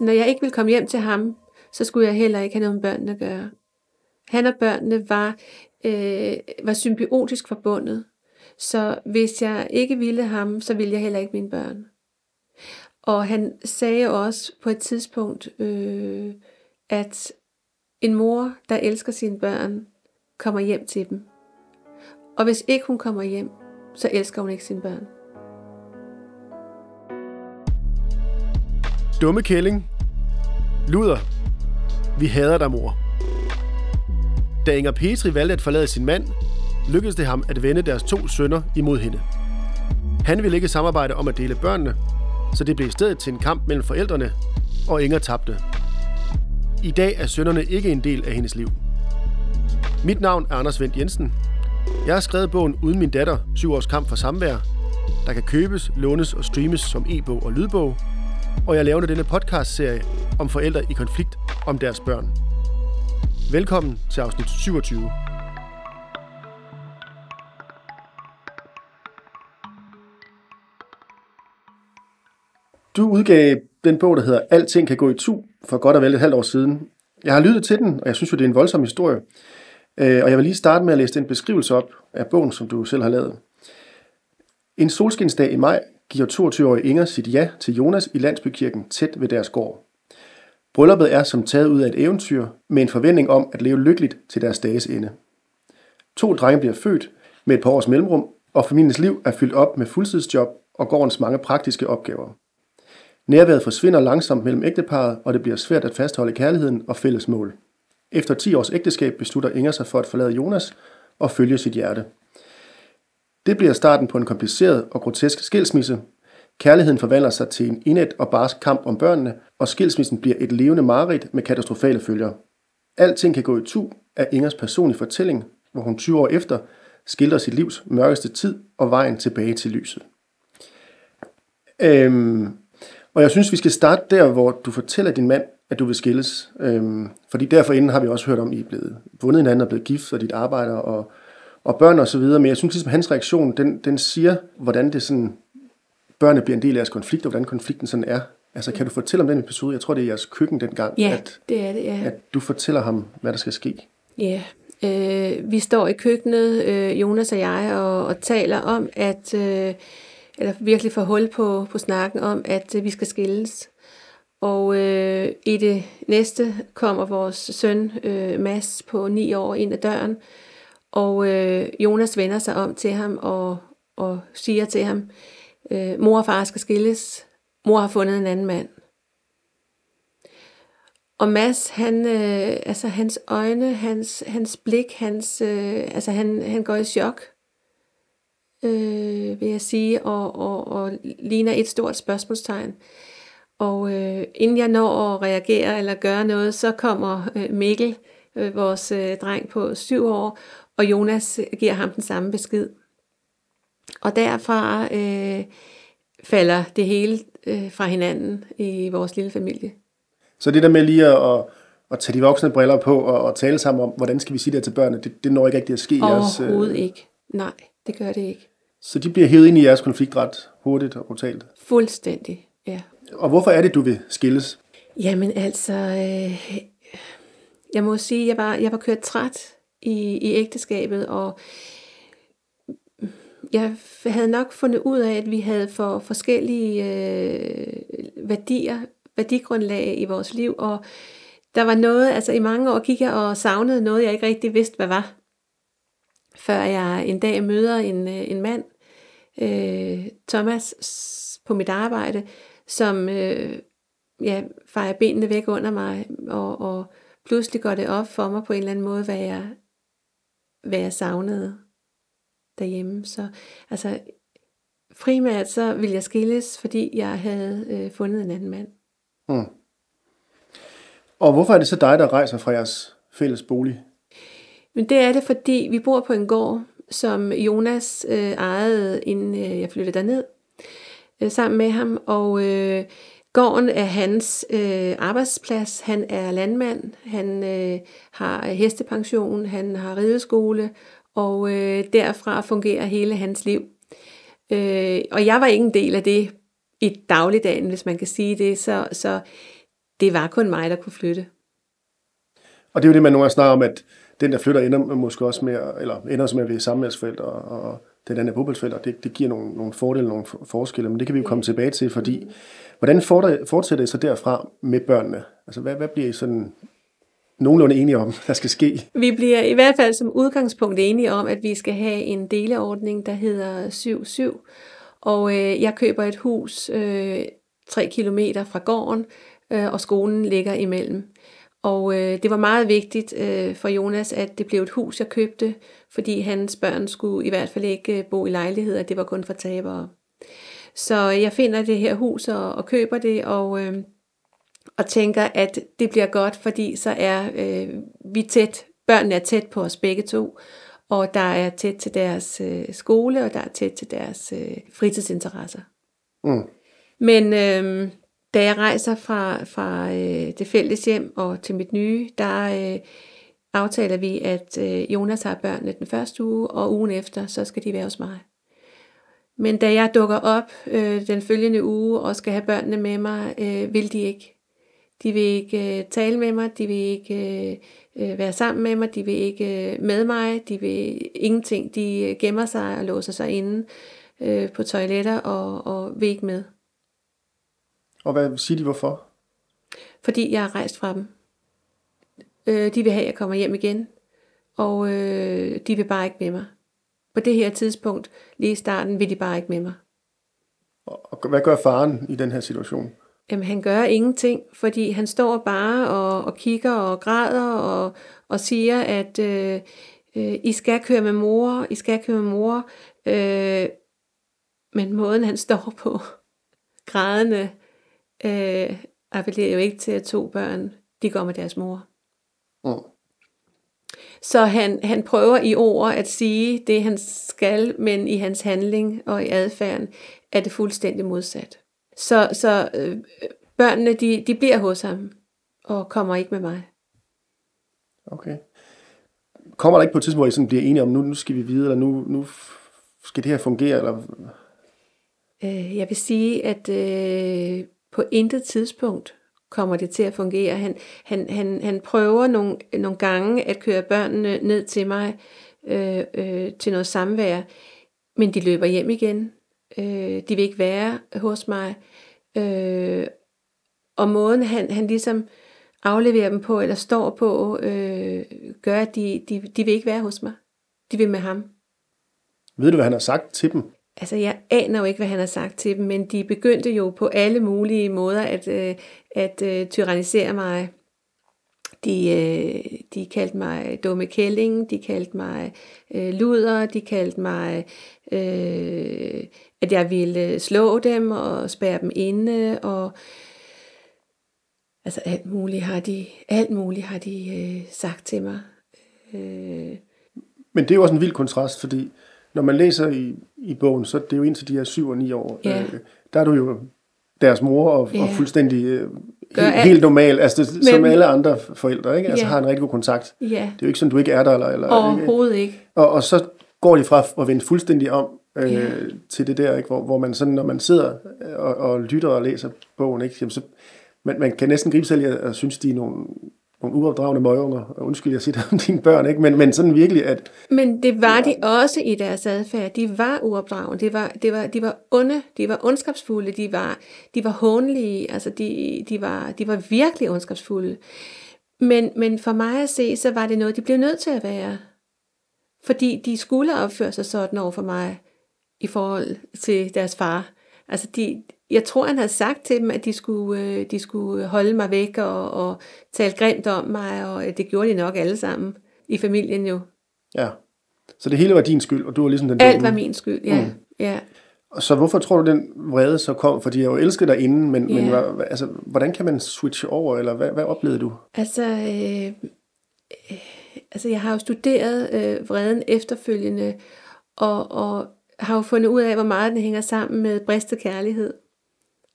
Når jeg ikke ville komme hjem til ham, så skulle jeg heller ikke have noget med børnene at gøre. Han og børnene var, øh, var symbiotisk forbundet. Så hvis jeg ikke ville ham, så ville jeg heller ikke mine børn. Og han sagde også på et tidspunkt, øh, at en mor, der elsker sine børn, kommer hjem til dem. Og hvis ikke hun kommer hjem, så elsker hun ikke sine børn. Dumme kælling. Luder. Vi hader dig, mor. Da Inger Petri valgte at forlade sin mand, lykkedes det ham at vende deres to sønner imod hende. Han ville ikke samarbejde om at dele børnene, så det blev i stedet til en kamp mellem forældrene, og Inger tabte. I dag er sønnerne ikke en del af hendes liv. Mit navn er Anders Vendt Jensen. Jeg har skrevet bogen Uden min datter, syv års kamp for samvær, der kan købes, lånes og streames som e-bog og lydbog, og jeg laver denne podcast-serie om forældre i konflikt om deres børn. Velkommen til afsnit 27. Du udgav den bog, der hedder Alting kan gå i tu, for godt og vel et halvt år siden. Jeg har lyttet til den, og jeg synes jo, det er en voldsom historie. Øh, og jeg vil lige starte med at læse den beskrivelse op af bogen, som du selv har lavet. En solskinsdag i maj giver 22-årige Inger sit ja til Jonas i landsbykirken tæt ved deres gård. Brylluppet er som taget ud af et eventyr med en forventning om at leve lykkeligt til deres dages ende. To drenge bliver født med et par års mellemrum, og familiens liv er fyldt op med fuldtidsjob og gårdens mange praktiske opgaver. Nærværet forsvinder langsomt mellem ægteparet, og det bliver svært at fastholde kærligheden og fælles mål. Efter 10 års ægteskab beslutter Inger sig for at forlade Jonas og følge sit hjerte. Det bliver starten på en kompliceret og grotesk skilsmisse. Kærligheden forvandler sig til en inet og barsk kamp om børnene, og skilsmissen bliver et levende mareridt med katastrofale følger. Alting kan gå i tu af Ingers personlige fortælling, hvor hun 20 år efter skildrer sit livs mørkeste tid og vejen tilbage til lyset. Øhm, og jeg synes, vi skal starte der, hvor du fortæller din mand, at du vil skilles. Øhm, fordi derfor inden har vi også hørt om, at I er blevet vundet hinanden og blevet gift, og dit arbejder og, og børn og så videre. Men jeg synes ligesom, hans reaktion, den, den siger, hvordan det sådan, børnene bliver en del af jeres konflikt, og hvordan konflikten sådan er. Altså, kan du fortælle om den episode? Jeg tror, det er jeres køkken dengang. Ja, at, det er det, ja. At du fortæller ham, hvad der skal ske. Ja, øh, vi står i køkkenet, øh, Jonas og jeg, og, og taler om, at... Øh, eller virkelig får hul på, på snakken om, at øh, vi skal skilles. Og øh, i det næste kommer vores søn øh, Mads på ni år ind ad døren, og øh, Jonas vender sig om til ham og, og siger til ham, øh, mor og far skal skilles, mor har fundet en anden mand. Og Mads, han, øh, altså hans øjne, hans, hans blik, hans, øh, altså han, han går i chok øh, vil jeg sige, og, og, og ligner et stort spørgsmålstegn. Og øh, inden jeg når at reagere eller gøre noget, så kommer øh, Mikkel, øh, vores øh, dreng på syv år, og Jonas giver ham den samme besked. Og derfra øh, falder det hele øh, fra hinanden i vores lille familie. Så det der med lige at, at, at tage de voksne briller på og, og tale sammen om, hvordan skal vi sige det til børnene, det, det når ikke rigtig at ske. Overhovedet jeres, øh... ikke. Nej, det gør det ikke. Så de bliver hævet ind i jeres konflikt ret hurtigt og brutalt? Fuldstændig, ja. Og hvorfor er det, du vil skilles? Jamen altså, øh, jeg må sige, jeg var, jeg var kørt træt i, i ægteskabet, og jeg havde nok fundet ud af, at vi havde for forskellige øh, værdier, værdigrundlag i vores liv, og der var noget, altså i mange år gik jeg og savnede noget, jeg ikke rigtig vidste, hvad var. Før jeg en dag møder en, øh, en mand, øh, Thomas på mit arbejde, som øh, ja, fejrer benene væk under mig, og, og pludselig går det op for mig på en eller anden måde, hvad jeg, hvad jeg savnede derhjemme. Så altså, primært så ville jeg skilles, fordi jeg havde øh, fundet en anden mand. Hmm. Og hvorfor er det så dig, der rejser fra jeres fælles bolig? Men det er det, fordi vi bor på en gård, som Jonas øh, ejede, inden øh, jeg flyttede derned, øh, sammen med ham. Og øh, gården er hans øh, arbejdsplads. Han er landmand, han øh, har hestepension, han har rideskole, og øh, derfra fungerer hele hans liv. Øh, og jeg var ikke en del af det i dagligdagen, hvis man kan sige det. Så, så det var kun mig, der kunne flytte. Og det er jo det, man nogle gange snakker om, at den, der flytter, ender måske også med, eller ender også med at være samværsforældre, og den anden er og Det, det giver nogle, nogle fordele, nogle forskelle, men det kan vi jo komme tilbage til, fordi hvordan fortsætter I så derfra med børnene? Altså, hvad, hvad bliver I sådan nogenlunde enige om, der skal ske? Vi bliver i hvert fald som udgangspunkt enige om, at vi skal have en deleordning, der hedder 7-7. Og øh, jeg køber et hus øh, 3 kilometer fra gården, øh, og skolen ligger imellem. Og øh, det var meget vigtigt øh, for Jonas, at det blev et hus, jeg købte, fordi hans børn skulle i hvert fald ikke øh, bo i lejligheder, det var kun for tabere. Så jeg finder det her hus og, og køber det, og, øh, og tænker, at det bliver godt, fordi så er øh, vi tæt, børnene er tæt på os begge to, og der er tæt til deres øh, skole, og der er tæt til deres øh, fritidsinteresser. Mm. Men øh, da jeg rejser fra, fra øh, det fælles hjem og til mit nye, der øh, aftaler vi, at øh, Jonas har børnene den første uge, og ugen efter, så skal de være hos mig. Men da jeg dukker op øh, den følgende uge og skal have børnene med mig, øh, vil de ikke. De vil ikke øh, tale med mig, de vil ikke øh, øh være sammen med mig, de vil ikke øh, med mig, de vil ingenting. De øh, gemmer sig og låser sig inde øh, på toiletter og, og vil ikke med. Og hvad siger de hvorfor? Fordi jeg har rejst fra dem. Øh, de vil have, at jeg kommer hjem igen, og øh, de vil bare ikke med mig. På det her tidspunkt, lige i starten, vil de bare ikke med mig. Og hvad gør faren i den her situation? Jamen, han gør ingenting, fordi han står bare og, og kigger og græder og, og siger, at øh, øh, I skal køre med mor, I skal køre med mor. Øh, men måden, han står på, grædende, øh, appellerer jo ikke til, at to børn, de går med deres mor. Mm. Så han, han prøver i ord at sige det, han skal, men i hans handling og i adfærden er det fuldstændig modsat. Så, så øh, børnene, de, de bliver hos ham og kommer ikke med mig. Okay. Kommer der ikke på et tidspunkt, hvor I sådan bliver enige om, nu, nu skal vi videre, eller nu, nu skal det her fungere? Eller? Øh, jeg vil sige, at øh, på intet tidspunkt kommer det til at fungere. Han, han, han, han prøver nogle, nogle gange at køre børnene ned til mig øh, øh, til noget samvær, men de løber hjem igen. Øh, de vil ikke være hos mig. Øh, og måden han, han ligesom afleverer dem på, eller står på, øh, gør, at de, de, de vil ikke være hos mig. De vil med ham. Ved du, hvad han har sagt til dem? Altså, jeg aner jo ikke, hvad han har sagt til dem, men de begyndte jo på alle mulige måder at, øh, at øh, tyrannisere mig. De, øh, de kaldte mig dumme kælling, de kaldte mig øh, luder, de kaldte mig, øh, at jeg ville slå dem og spærre dem inde, og altså alt muligt har de, alt muligt har de øh, sagt til mig. Øh. Men det er jo også en vild kontrast, fordi når man læser i, i bogen, så det er jo indtil de er 7 og 9 år. Ja. Øh, der er du jo deres mor og, ja. og fuldstændig øh, helt, helt normal, altså det, Men, som alle andre forældre, ikke? Altså ja. har en rigtig god kontakt. Ja. Det er jo ikke sådan, du ikke er der. Eller, eller, Overhovedet ikke. ikke. Og, og så går de fra at vende fuldstændig om øh, ja. til det der, ikke? Hvor, hvor man sådan, når man sidder og, og lytter og læser bogen, ikke? Jamen, så man, man kan næsten gribe i at synes, de er nogle nogle uopdragende møgunger. Undskyld, jeg siger det om dine børn, ikke? Men, men sådan virkelig, at... Men det var de også i deres adfærd. De var uopdragende. Det var, det var, de var onde. De var ondskabsfulde. De var, de var hånlige. Altså, de, de, var, de var virkelig ondskabsfulde. Men, men for mig at se, så var det noget, de blev nødt til at være. Fordi de skulle opføre sig sådan over for mig i forhold til deres far. Altså, de, jeg tror, han havde sagt til dem, at de skulle, øh, de skulle holde mig væk og, og tale grimt om mig, og det gjorde de nok alle sammen i familien jo. Ja, så det hele var din skyld, og du var ligesom den Alt var min skyld, ja. Mm. ja. Så hvorfor tror du, den vrede så kom? Fordi jeg jo elsket dig inden, men, ja. men hvad, altså, hvordan kan man switche over, eller hvad, hvad oplevede du? Altså, øh, øh, altså jeg har jo studeret øh, vreden efterfølgende, og, og har jo fundet ud af, hvor meget den hænger sammen med bristet kærlighed.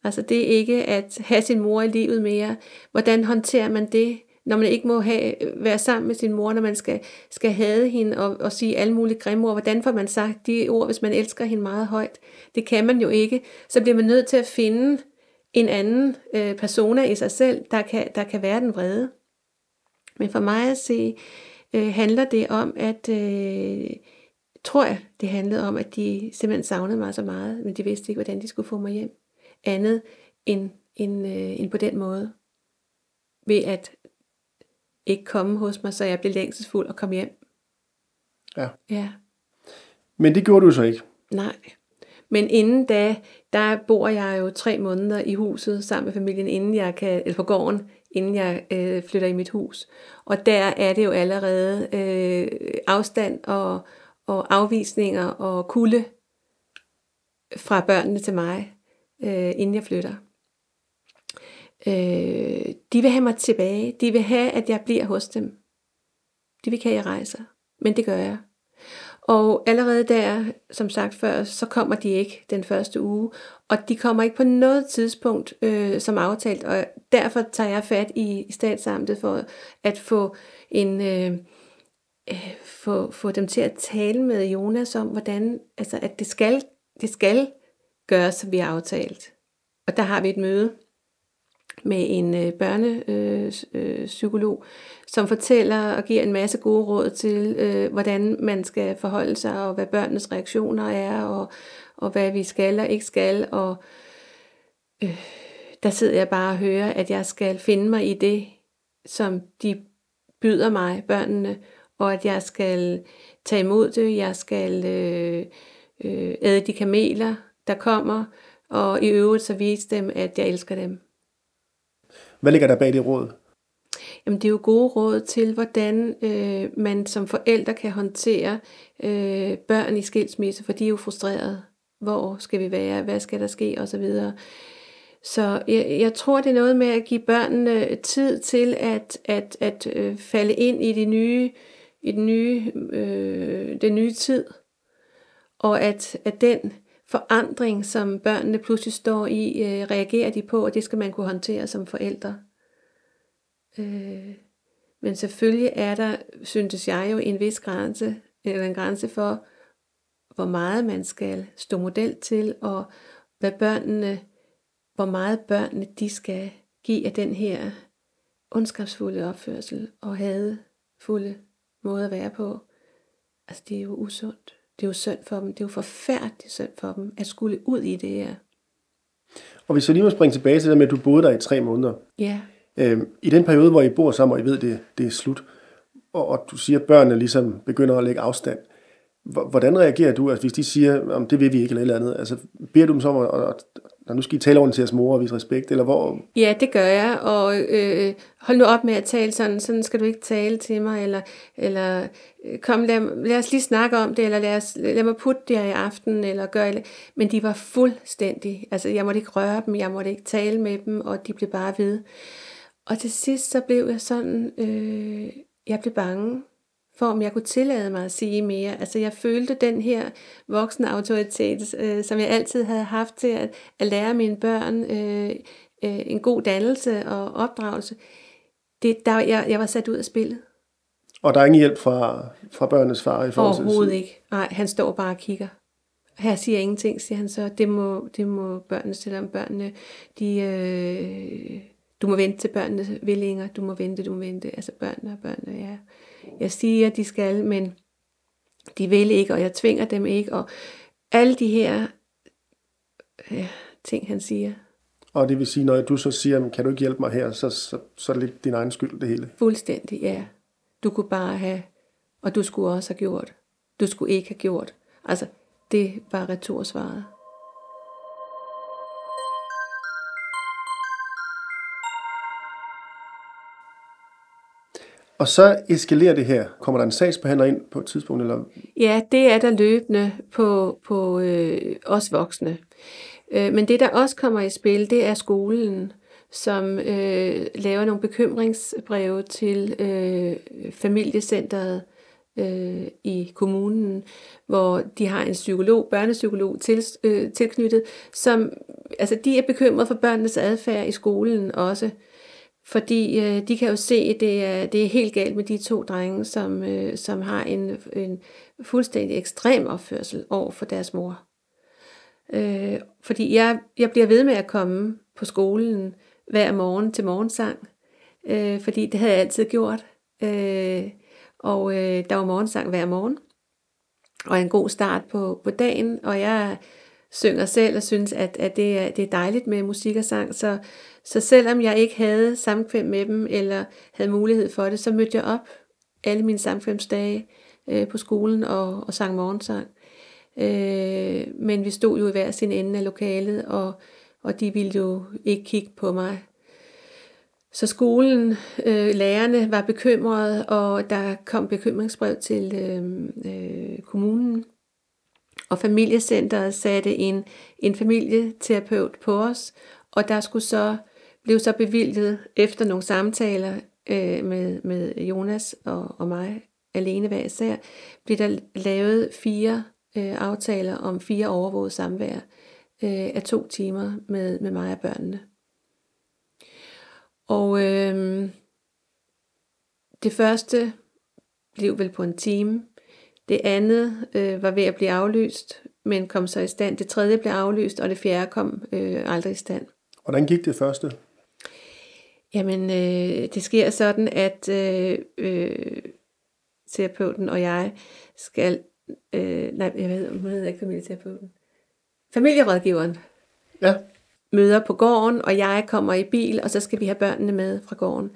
Altså det er ikke at have sin mor i livet mere. Hvordan håndterer man det, når man ikke må have, øh, være sammen med sin mor, når man skal, skal hade hende og, og sige alle mulige grimme ord? Hvordan får man sagt de ord, hvis man elsker hende meget højt? Det kan man jo ikke. Så bliver man nødt til at finde en anden øh, persona i sig selv, der kan, der kan være den vrede. Men for mig at se, øh, handler det om, at, øh, tror jeg, det handlede om, at de simpelthen savnede mig så meget, men de vidste ikke, hvordan de skulle få mig hjem. Andet end, end, øh, end på den måde. Ved at ikke komme hos mig, så jeg blev længselsfuld og kom hjem. Ja. Ja. Men det gjorde du så ikke. Nej. Men inden da, der bor jeg jo tre måneder i huset sammen med familien, inden jeg kan, eller på gården, inden jeg øh, flytter i mit hus. Og der er det jo allerede øh, afstand og, og afvisninger og kulde fra børnene til mig, øh, inden jeg flytter. Øh, de vil have mig tilbage. De vil have, at jeg bliver hos dem. De vil ikke have, at jeg rejser. Men det gør jeg. Og allerede der, som sagt før, så kommer de ikke den første uge. Og de kommer ikke på noget tidspunkt øh, som aftalt. Og derfor tager jeg fat i, i statsamtet for at få en... Øh, øh, få, få dem til at tale med Jonas om, hvordan, altså, at det skal, det skal gøre, som vi har aftalt. Og der har vi et møde med en øh, børnepsykolog, øh, øh, som fortæller og giver en masse gode råd til, øh, hvordan man skal forholde sig, og hvad børnenes reaktioner er, og, og hvad vi skal og ikke skal. Og øh, der sidder jeg bare og hører, at jeg skal finde mig i det, som de byder mig, børnene, og at jeg skal tage imod det, jeg skal øh, øh, æde de kameler, der kommer, og i øvrigt så vise dem, at jeg elsker dem. Hvad ligger der bag det råd? Jamen, det er jo gode råd til, hvordan øh, man som forældre kan håndtere øh, børn i skilsmisse, for de er jo frustrerede. Hvor skal vi være? Hvad skal der ske? Og så videre. Så jeg, jeg tror, det er noget med at give børnene tid til at, at, at øh, falde ind i, de nye, i den, nye, øh, den nye tid. Og at, at den forandring, som børnene pludselig står i, øh, reagerer de på, og det skal man kunne håndtere som forældre. Øh, men selvfølgelig er der, synes jeg jo, en vis grænse, eller en grænse for, hvor meget man skal stå model til, og hvad børnene, hvor meget børnene de skal give af den her ondskabsfulde opførsel og hadefulde måde at være på. Altså det er jo usundt. Det er jo synd for dem. Det er jo forfærdeligt synd for dem at skulle ud i det her. Og hvis jeg lige må springe tilbage til det med, at du boede der i tre måneder. Ja. Øhm, I den periode, hvor I bor sammen, og I ved, det, det er slut, og, og du siger, at børnene ligesom begynder at lægge afstand. Hvordan reagerer du, altså, hvis de siger, om det vil vi ikke, eller et eller andet? Altså, beder du dem så om at, at, at nu skal I tale ordentligt til jeres mor og vise respekt, eller hvor? Ja, det gør jeg, og øh, hold nu op med at tale sådan, sådan skal du ikke tale til mig, eller, eller øh, kom, lad, lad os lige snakke om det, eller lad, os, lad mig putte det her i aften, eller gør Men de var fuldstændig, altså jeg måtte ikke røre dem, jeg måtte ikke tale med dem, og de blev bare ved. Og til sidst så blev jeg sådan, øh, jeg blev bange for, om jeg kunne tillade mig at sige mere. Altså jeg følte den her voksne autoritet, øh, som jeg altid havde haft til at, at lære mine børn øh, øh, en god dannelse og opdragelse. Det, der, jeg, jeg var sat ud af spillet. Og der er ingen hjælp fra, fra børnenes far i forhold til Overhovedet ikke. Nej, han står bare og kigger. Her siger ingenting, siger han så. Det må, det må børnene, selvom børnene, de, øh, du må vente til børnene vil Inger, du må vente, du må vente. Altså børnene og børnene, ja. Jeg siger, at de skal, men de vil ikke, og jeg tvinger dem ikke, og alle de her ja, ting, han siger. Og det vil sige, når du så siger, kan du ikke hjælpe mig her, så, så, så er det lidt din egen skyld, det hele. Fuldstændig, ja. Du kunne bare have, og du skulle også have gjort. Du skulle ikke have gjort. Altså, det var retorsvaret. Og så eskalerer det her. Kommer der en sagsbehandler ind på et tidspunkt? Eller? Ja, det er der løbende på, på øh, os voksne. Øh, men det, der også kommer i spil, det er skolen, som øh, laver nogle bekymringsbreve til øh, familiecentret øh, i kommunen, hvor de har en psykolog, børnepsykolog til, øh, tilknyttet, som altså de er bekymret for børnenes adfærd i skolen også. Fordi øh, de kan jo se, at det er, det er helt galt med de to drenge, som, øh, som har en, en fuldstændig ekstrem opførsel over for deres mor. Øh, fordi jeg, jeg bliver ved med at komme på skolen hver morgen til morgensang, øh, fordi det havde jeg altid gjort. Øh, og øh, der var morgensang hver morgen, og en god start på, på dagen, og jeg synger selv og synes, at, at det, er, det er dejligt med musik og sang. Så, så selvom jeg ikke havde samkvem med dem, eller havde mulighed for det, så mødte jeg op alle mine samkvemsdage øh, på skolen og, og sang morgensang. Øh, men vi stod jo i hver sin ende af lokalet, og, og de ville jo ikke kigge på mig. Så skolen, øh, lærerne var bekymrede, og der kom bekymringsbrev til øh, øh, kommunen. Og familiecenteret satte en, en familieterapeut på os, og der skulle så blev så bevilget efter nogle samtaler øh, med, med Jonas og, og mig alene hver især, blev der lavet fire øh, aftaler om fire overvåget samvær øh, af to timer med, med mig og børnene. Og øh, det første blev vel på en time. Det andet øh, var ved at blive aflyst, men kom så i stand. Det tredje blev aflyst, og det fjerde kom øh, aldrig i stand. Hvordan gik det første? Jamen, øh, det sker sådan, at øh, øh, terapeuten og jeg skal... Øh, nej, jeg ved, hun hedder ikke familieterapeuten. Familierådgiveren. Ja. Møder på gården, og jeg kommer i bil, og så skal vi have børnene med fra gården.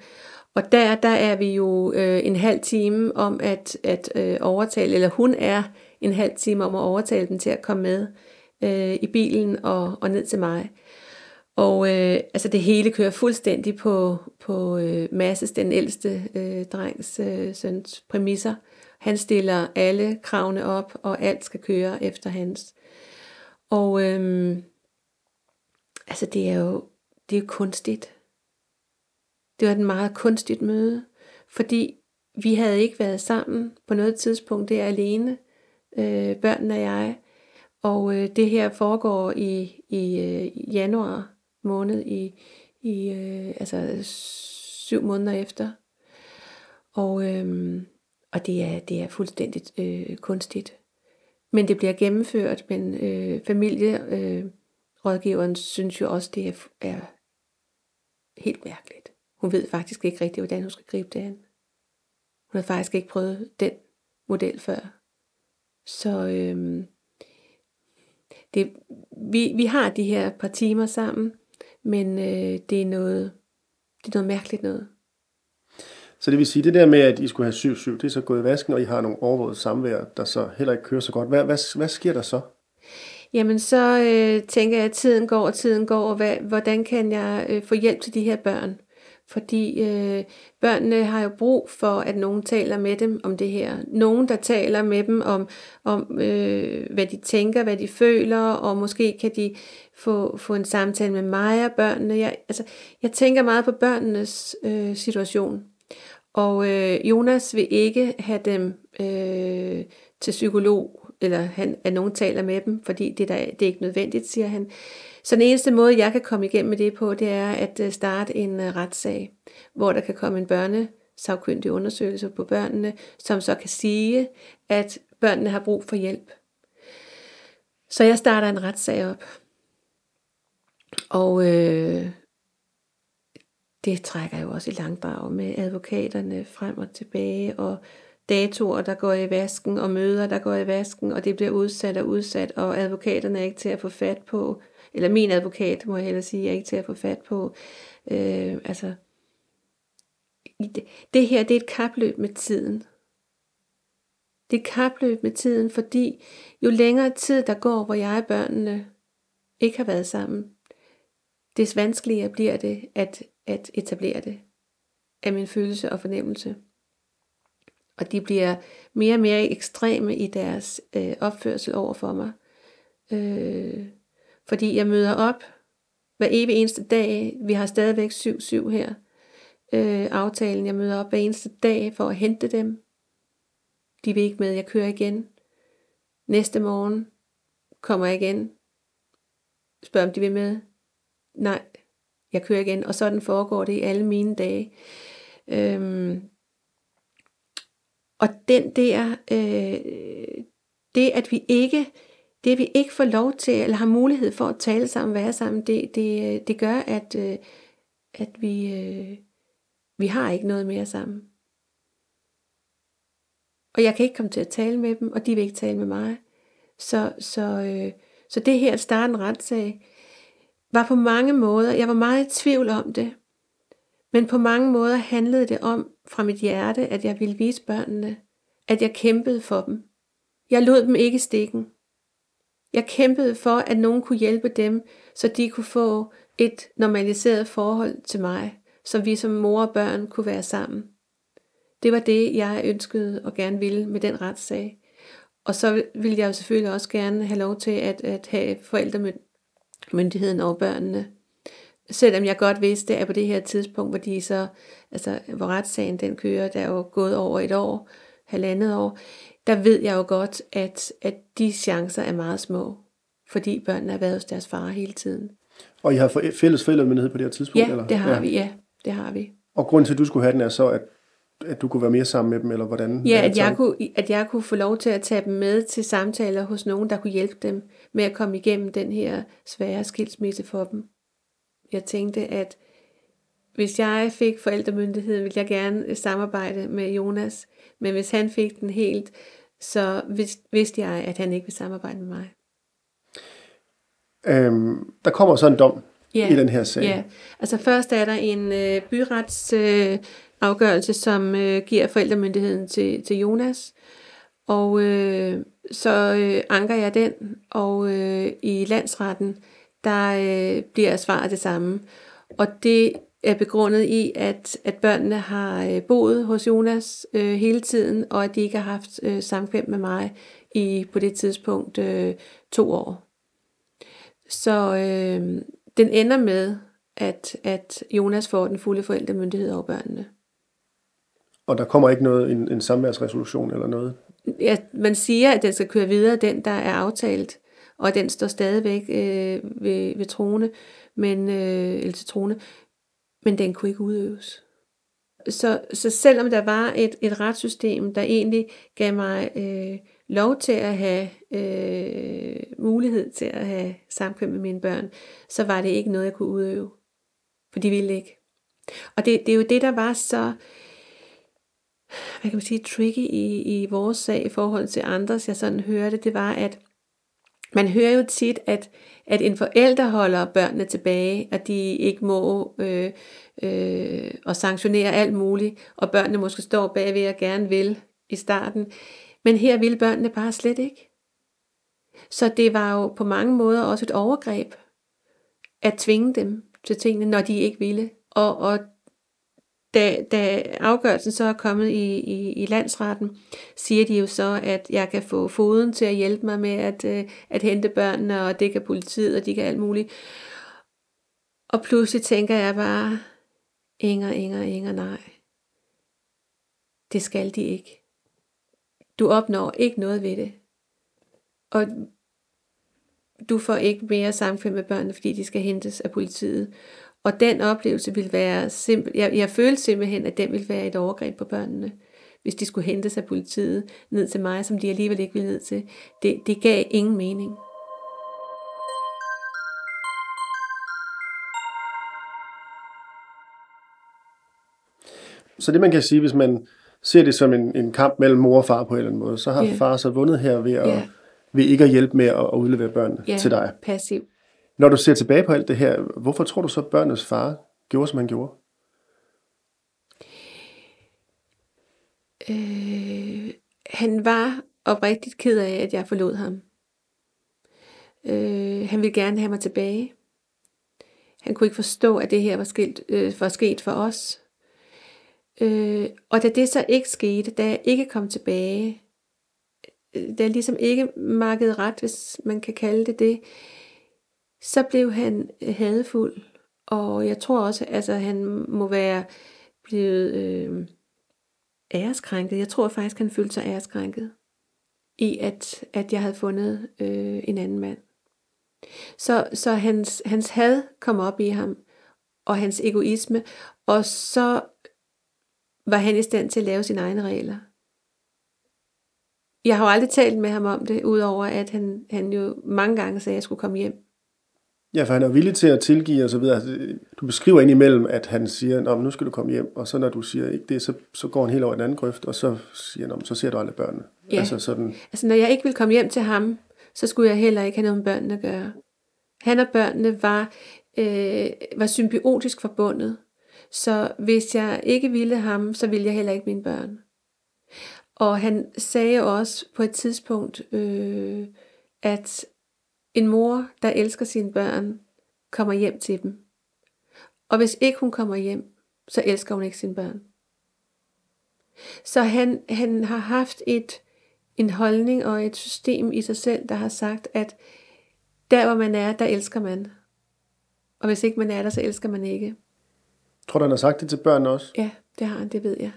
Og der, der er vi jo øh, en halv time om at, at øh, overtale, eller hun er en halv time om at overtale den til at komme med øh, i bilen og, og ned til mig. Og øh, altså det hele kører fuldstændig på, på øh, Masses, den ældste øh, drengs øh, søns præmisser. Han stiller alle kravene op, og alt skal køre efter hans. Og øh, altså det er jo det er kunstigt. Det var et meget kunstigt møde, fordi vi havde ikke været sammen på noget tidspunkt. der alene, øh, børnene og jeg. Og øh, det her foregår i, i øh, januar måned i, i øh, altså syv måneder efter. Og, øh, og det, er, det er fuldstændig øh, kunstigt. Men det bliver gennemført, men øh, familierådgiveren øh, synes jo også, det er, er helt mærkeligt. Hun ved faktisk ikke rigtigt, hvordan hun skal gribe det an. Hun har faktisk ikke prøvet den model før. Så øh, det, vi, vi har de her par timer sammen, men øh, det, er noget, det er noget mærkeligt noget. Så det vil sige, det der med, at I skulle have 7-7, det er så gået i vasken, og I har nogle overvåget samvær, der så heller ikke kører så godt. Hvad, hvad, hvad sker der så? Jamen så øh, tænker jeg, at tiden går, og tiden går, og hvad, hvordan kan jeg øh, få hjælp til de her børn? Fordi øh, børnene har jo brug for, at nogen taler med dem om det her. Nogen, der taler med dem om, om øh, hvad de tænker, hvad de føler, og måske kan de få, få en samtale med mig og børnene. Jeg, altså, jeg tænker meget på børnenes øh, situation. Og øh, Jonas vil ikke have dem øh, til psykolog, eller han, at nogen taler med dem, fordi det, der, det er ikke nødvendigt, siger han. Så den eneste måde, jeg kan komme igennem med det på, det er at øh, starte en øh, retssag, hvor der kan komme en børnesagkyndig undersøgelse på børnene, som så kan sige, at børnene har brug for hjælp. Så jeg starter en retssag op. Og øh, det trækker jo også i langdrag med advokaterne frem og tilbage, og datoer, der går i vasken, og møder, der går i vasken, og det bliver udsat og udsat, og advokaterne er ikke til at få fat på, eller min advokat, må jeg hellere sige, er ikke til at få fat på. Øh, altså, det, det her, det er et kapløb med tiden. Det er et kapløb med tiden, fordi jo længere tid der går, hvor jeg og børnene ikke har været sammen, des vanskeligere bliver det at, at etablere det af min følelse og fornemmelse. Og de bliver mere og mere ekstreme i deres øh, opførsel over for mig. Øh, fordi jeg møder op hver evig eneste dag. Vi har stadigvæk 7-7 her. Øh, aftalen, jeg møder op hver eneste dag for at hente dem. De vil ikke med, jeg kører igen. Næste morgen kommer jeg igen. Spørger om de vil med. Nej, jeg kører igen. Og sådan foregår det i alle mine dage. Øhm, og den der, øh, det at vi ikke det vi ikke får lov til, eller har mulighed for at tale sammen, være sammen, det, det, øh, det gør, at, øh, at vi, øh, vi har ikke noget mere sammen. Og jeg kan ikke komme til at tale med dem, og de vil ikke tale med mig. Så, så, øh, så det her at starte en retssag, var på mange måder, jeg var meget i tvivl om det, men på mange måder handlede det om fra mit hjerte, at jeg ville vise børnene, at jeg kæmpede for dem. Jeg lod dem ikke stikken. Jeg kæmpede for, at nogen kunne hjælpe dem, så de kunne få et normaliseret forhold til mig, så vi som mor og børn kunne være sammen. Det var det, jeg ønskede og gerne ville med den retssag. Og så ville jeg jo selvfølgelig også gerne have lov til at, at have forældremyndigheden over børnene. Selvom jeg godt vidste, at på det her tidspunkt, hvor de så, altså hvor retssagen den kører, der er jo gået over et år, halvandet år, der ved jeg jo godt, at, at de chancer er meget små, fordi børnene har været hos deres far hele tiden. Og I har fælles forældremyndighed på det her tidspunkt? Ja, eller? det har ja. vi, ja. Det har vi. Og grunden til, at du skulle have den, er så, at, at du kunne være mere sammen med dem, eller hvordan? Ja, at jeg, kunne, at jeg kunne få lov til at tage dem med til samtaler hos nogen, der kunne hjælpe dem med at komme igennem den her svære skilsmisse for dem. Jeg tænkte, at hvis jeg fik forældremyndighed, ville jeg gerne samarbejde med Jonas, men hvis han fik den helt, så vidste jeg, at han ikke ville samarbejde med mig. Øhm, der kommer så en dom ja, i den her sag. Ja, altså først er der en øh, byrets øh, afgørelse, som øh, giver forældremyndigheden til, til Jonas, og øh, så øh, anker jeg den, og øh, i landsretten, der øh, bliver svaret det samme. Og det er begrundet i, at, at børnene har øh, boet hos Jonas øh, hele tiden, og at de ikke har haft øh, samkvem med mig i på det tidspunkt øh, to år. Så øh, den ender med, at, at Jonas får den fulde forældremyndighed over børnene. Og der kommer ikke noget, en, en samværsresolution eller noget? Ja, man siger, at den skal køre videre, den der er aftalt, og den står stadigvæk øh, ved, ved trone, men, øh, eller til trone, men den kunne ikke udøves. Så, så selvom der var et, et retssystem, der egentlig gav mig øh, lov til at have øh, mulighed til at have samkvem med mine børn, så var det ikke noget, jeg kunne udøve. For de ville ikke. Og det, det er jo det, der var så, hvad kan man sige, tricky i, i vores sag i forhold til andres, jeg sådan hørte, det var, at man hører jo tit, at, at en forælder holder børnene tilbage, at de ikke må øh, øh, og sanktionere alt muligt, og børnene måske står bagved og gerne vil i starten. Men her ville børnene bare slet ikke. Så det var jo på mange måder også et overgreb at tvinge dem til tingene, når de ikke ville. Og, og da, da afgørelsen så er kommet i, i, i landsretten, siger de jo så, at jeg kan få foden til at hjælpe mig med at, øh, at hente børnene, og det kan politiet, og de kan alt muligt. Og pludselig tænker jeg bare, Inger, Inger, Inger, nej. Det skal de ikke. Du opnår ikke noget ved det. Og du får ikke mere samkvem med børnene, fordi de skal hentes af politiet. Og den oplevelse vil være simpel. Jeg, jeg følte simpelthen, at den ville være et overgreb på børnene, hvis de skulle hentes af politiet ned til mig, som de alligevel ikke ville ned til. Det, det gav ingen mening. Så det man kan sige, hvis man ser det som en, en kamp mellem mor og far på en eller anden måde, så har yeah. far så vundet her ved, at, yeah. ved ikke at hjælpe med at, at udlevere børnene yeah. til dig. passiv. Når du ser tilbage på alt det her, hvorfor tror du så, at børnenes far gjorde, som han gjorde? Øh, han var oprigtigt ked af, at jeg forlod ham. Øh, han ville gerne have mig tilbage. Han kunne ikke forstå, at det her var, skilt, øh, for sket for os. Øh, og da det så ikke skete, da jeg ikke kom tilbage, øh, da jeg ligesom ikke markede ret, hvis man kan kalde det det, så blev han øh, hadefuld. hadfuld. Og jeg tror også, altså han må være blevet øh, æreskrænket. Jeg tror faktisk, han følte sig æreskrænket i, at, at jeg havde fundet øh, en anden mand. Så, så hans, hans had kom op i ham, og hans egoisme, og så var han i stand til at lave sine egne regler. jeg har jo aldrig talt med ham om det, udover at han, han jo mange gange sagde, at jeg skulle komme hjem. Ja, for han er villig til at tilgive og så videre. Altså, Du beskriver indimellem, at han siger, Nå, men nu skal du komme hjem, og så når du siger ikke det, så, så går han helt over den anden grøft, og så siger han, så ser du aldrig børnene. Ja. Altså sådan, Altså, når jeg ikke ville komme hjem til ham, så skulle jeg heller ikke have noget med børnene at gøre. Han og børnene var, øh, var symbiotisk forbundet. Så hvis jeg ikke ville ham, så ville jeg heller ikke mine børn. Og han sagde også på et tidspunkt, øh, at en mor, der elsker sine børn, kommer hjem til dem. Og hvis ikke hun kommer hjem, så elsker hun ikke sine børn. Så han, han har haft et, en holdning og et system i sig selv, der har sagt, at der hvor man er, der elsker man. Og hvis ikke man er der, så elsker man ikke. tror du, han har sagt det til børnene også? Ja, det har han, det ved jeg.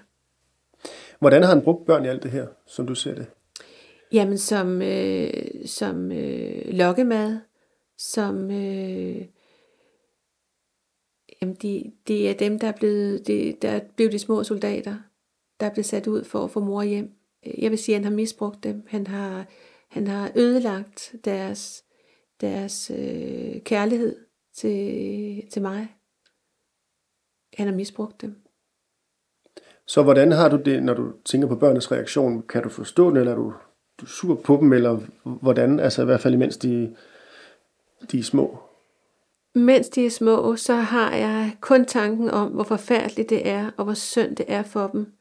Hvordan har han brugt børn i alt det her, som du ser det? Jamen som, øh, som øh, lokkemad, som øh, jamen de, de er dem, der er, blevet, de, der er blevet de små soldater, der er blevet sat ud for at få mor hjem. Jeg vil sige, at han har misbrugt dem. Han har, han har ødelagt deres, deres øh, kærlighed til, til mig. Han har misbrugt dem. Så hvordan har du det, når du tænker på børnenes reaktion? Kan du forstå den, eller er du, sur på dem, eller hvordan? Altså i hvert fald imens de, de er små. Mens de er små, så har jeg kun tanken om, hvor forfærdeligt det er, og hvor synd det er for dem.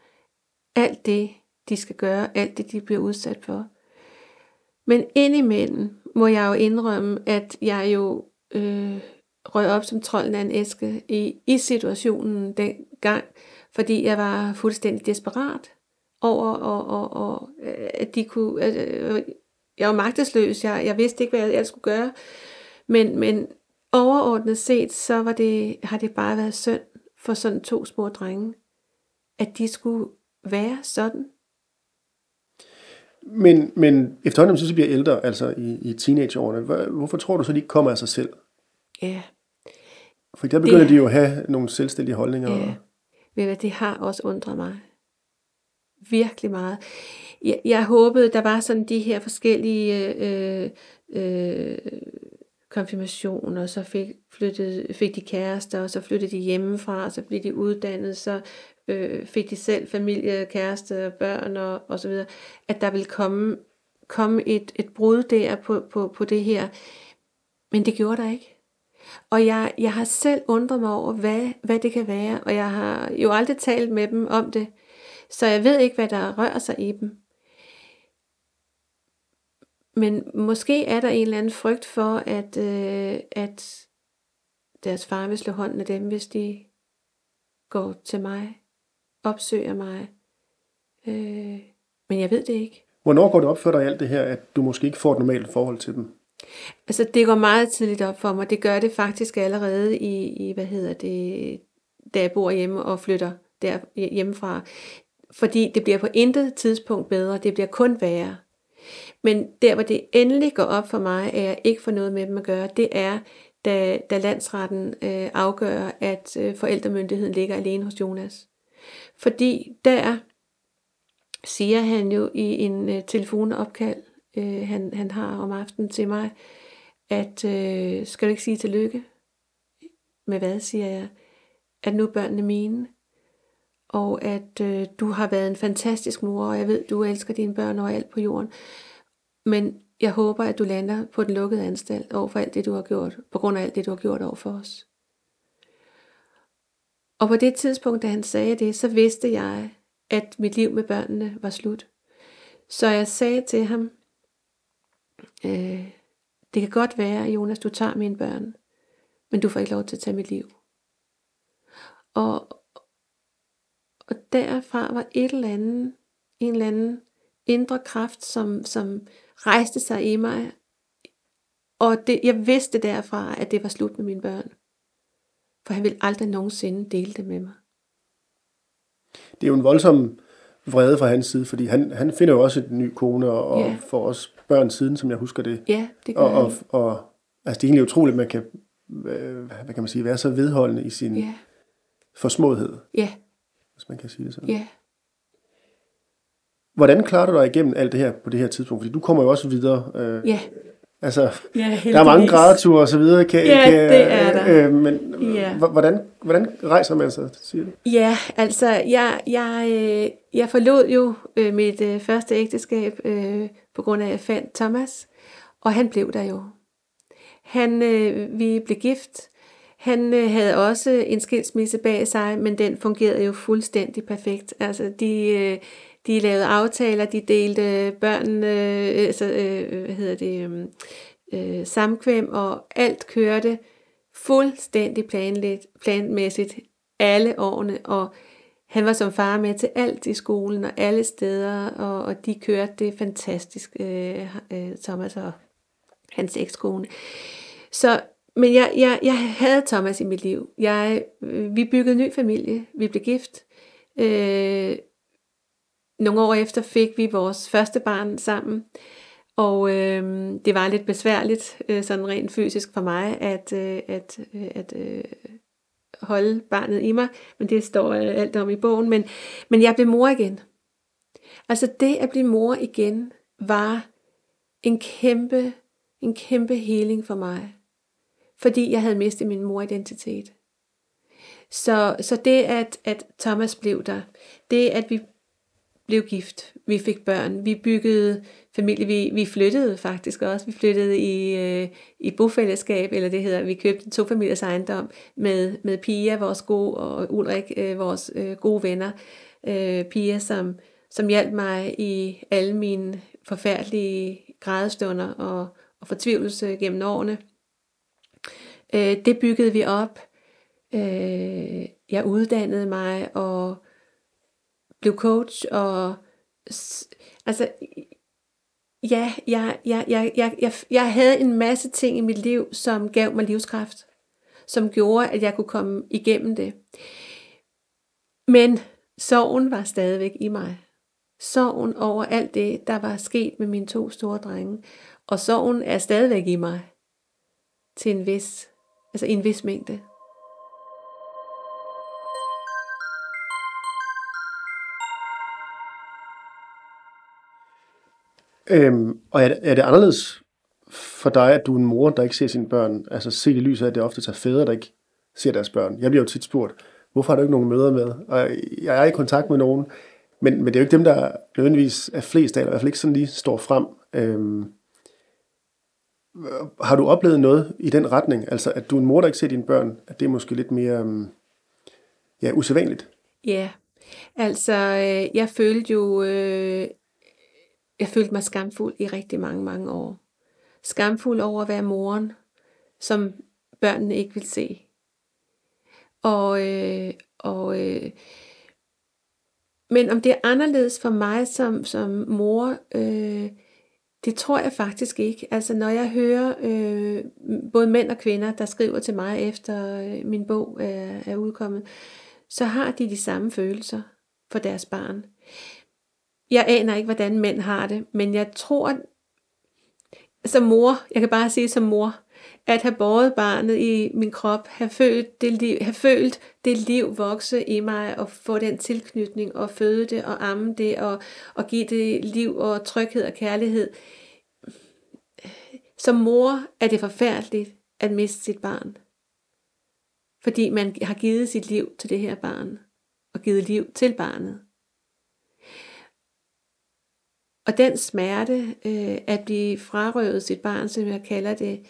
Alt det, de skal gøre, alt det, de bliver udsat for. Men indimellem må jeg jo indrømme, at jeg jo øh, røg op som trolden af en æske i, i situationen dengang, fordi jeg var fuldstændig desperat over, og, og, og, øh, at de kunne... At, øh, jeg var magtesløs, jeg, jeg vidste ikke, hvad jeg ellers skulle gøre. Men, men overordnet set, så var det, har det bare været synd for sådan to små drenge, at de skulle være sådan. Men, men efterhånden, så bliver ældre, altså i, i teenageårene, hvor- hvorfor tror du så, de ikke kommer af sig selv? Ja, For der begynder Det- de jo at have nogle selvstændige holdninger. ja. Ved du det har også undret mig. Virkelig meget. Jeg, jeg håbede, der var sådan de her forskellige øh, øh, konfirmationer, og så fik, flyttede, fik de kærester, og så flyttede de hjemmefra, og så blev de uddannet, så øh, fik de selv familie, kæreste, børn og, og så videre. At der ville komme, komme et, et brud der på, på, på det her. Men det gjorde der ikke. Og jeg, jeg har selv undret mig over, hvad, hvad det kan være, og jeg har jo aldrig talt med dem om det, så jeg ved ikke, hvad der rører sig i dem. Men måske er der en eller anden frygt for, at, øh, at deres far vil slå hånden af dem, hvis de går til mig, opsøger mig. Øh, men jeg ved det ikke. Hvornår går det op for dig alt det her, at du måske ikke får et normalt forhold til dem? Altså, det går meget tidligt op for mig. Det gør det faktisk allerede i, i hvad hedder det, da jeg bor hjemme og flytter der hjemmefra. Fordi det bliver på intet tidspunkt bedre. Det bliver kun værre. Men der, hvor det endelig går op for mig, at jeg ikke får noget med dem at gøre, det er, da, da landsretten øh, afgør, at øh, forældremyndigheden ligger alene hos Jonas. Fordi der siger han jo i en øh, telefonopkald, øh, han, han har om aftenen til mig, at øh, skal du ikke sige tillykke? Med hvad, siger jeg? At nu er børnene mine, og at øh, du har været en fantastisk mor, og jeg ved, du elsker dine børn overalt på jorden. Men jeg håber, at du lander på den lukkede anstalt over for alt det, du har gjort, på grund af alt det, du har gjort over for os. Og på det tidspunkt, da han sagde det, så vidste jeg, at mit liv med børnene var slut. Så jeg sagde til ham, øh, det kan godt være, Jonas, du tager mine børn, men du får ikke lov til at tage mit liv. Og, og derfra var et eller andet, en eller anden indre kraft, som, som rejste sig i mig. Og det, jeg vidste derfra, at det var slut med mine børn. For han ville aldrig nogensinde dele det med mig. Det er jo en voldsom vrede fra hans side, fordi han, han finder jo også en ny kone, og, og Ja. får også børn siden, som jeg husker det. Ja, det gør Og, og, han. og altså, det er egentlig utroligt, at man kan, øh, hvad kan man sige, være så vedholdende i sin Ja, forsmåethed, ja, hvis man kan sige det sådan. ja. Hvordan klarer du dig igennem alt det her på det her tidspunkt? Fordi du kommer jo også videre. Øh, Ja, Altså, ja der er mange gradeture og så videre. Kan, Ja, kan, det er der. Øh, men Ja. hvordan, hvordan rejser man sig, siger du? Ja, altså, jeg, jeg, øh, jeg forlod jo øh, mit øh, første ægteskab øh, på grund af, at jeg fandt Thomas, og han blev der jo. Han, øh, vi blev gift. Han øh, havde også en skilsmisse bag sig, men den fungerede jo fuldstændig perfekt. Altså, de, øh, de lavede aftaler, de delte børnene, øh, altså, øh, hvad hedder det, øhm, øh, samkvem, og alt kørte fuldstændig planligt, planmæssigt alle årene, og han var som far med til alt i skolen og alle steder, og, og de kørte det fantastisk, øh, øh, Thomas og hans ekskone. Så, men jeg, jeg, jeg havde Thomas i mit liv. Jeg, øh, vi byggede en ny familie. Vi blev gift. Øh, nogle år efter fik vi vores første barn sammen. Og øh, det var lidt besværligt, øh, sådan rent fysisk for mig, at, øh, at, øh, at øh, holde barnet i mig. Men det står øh, alt om i bogen. Men, men jeg blev mor igen. Altså det at blive mor igen var en kæmpe, en kæmpe healing for mig. Fordi jeg havde mistet min moridentitet. Så, så det, at, at Thomas blev der, det, at vi blev gift, vi fik børn, vi byggede familie, vi, vi flyttede faktisk også, vi flyttede i, øh, i bofællesskab, eller det hedder, vi købte en tofamiliers ejendom med, med Pia, vores gode, og Ulrik, øh, vores øh, gode venner. Øh, Pia, som, som hjalp mig i alle mine forfærdelige grædestunder og, og fortvivlelse gennem årene. Øh, det byggede vi op. Øh, jeg uddannede mig og blev coach og altså ja, jeg, jeg, jeg, jeg, jeg, jeg havde en masse ting i mit liv, som gav mig livskraft, som gjorde, at jeg kunne komme igennem det. Men sorgen var stadigvæk i mig. Sorgen over alt det, der var sket med mine to store drenge. Og sorgen er stadigvæk i mig. Til en vis, altså i en vis mængde. Øhm, og er det, er det anderledes for dig, at du er en mor, der ikke ser sine børn? Altså set i lyset af, at det ofte er fædre, der ikke ser deres børn. Jeg bliver jo tit spurgt, hvorfor har du ikke nogen møder med? Og jeg er i kontakt med nogen, men, men det er jo ikke dem, der nødvendigvis er flest af, eller i hvert fald ikke sådan lige står frem. Øhm, har du oplevet noget i den retning? Altså, at du er en mor, der ikke ser dine børn, at det er måske lidt mere øhm, ja, usædvanligt? Ja, altså øh, jeg følte jo, øh, jeg følte mig skamfuld i rigtig mange, mange år. Skamfuld over at være moren, som børnene ikke vil se. Og, øh, og øh, men om det er anderledes for mig som, som mor, øh, det tror jeg faktisk ikke. Altså når jeg hører øh, både mænd og kvinder, der skriver til mig efter øh, min bog er, er udkommet, så har de de samme følelser for deres barn. Jeg aner ikke, hvordan mænd har det, men jeg tror, som mor, jeg kan bare sige som mor, at have båret barnet i min krop, have følt det liv, have følt det liv vokse i mig, og få den tilknytning, og føde det, og amme det, og, og give det liv, og tryghed og kærlighed. Som mor er det forfærdeligt at miste sit barn. Fordi man har givet sit liv til det her barn, og givet liv til barnet. Og den smerte, øh, at blive frarøvet sit barn, som jeg kalder det,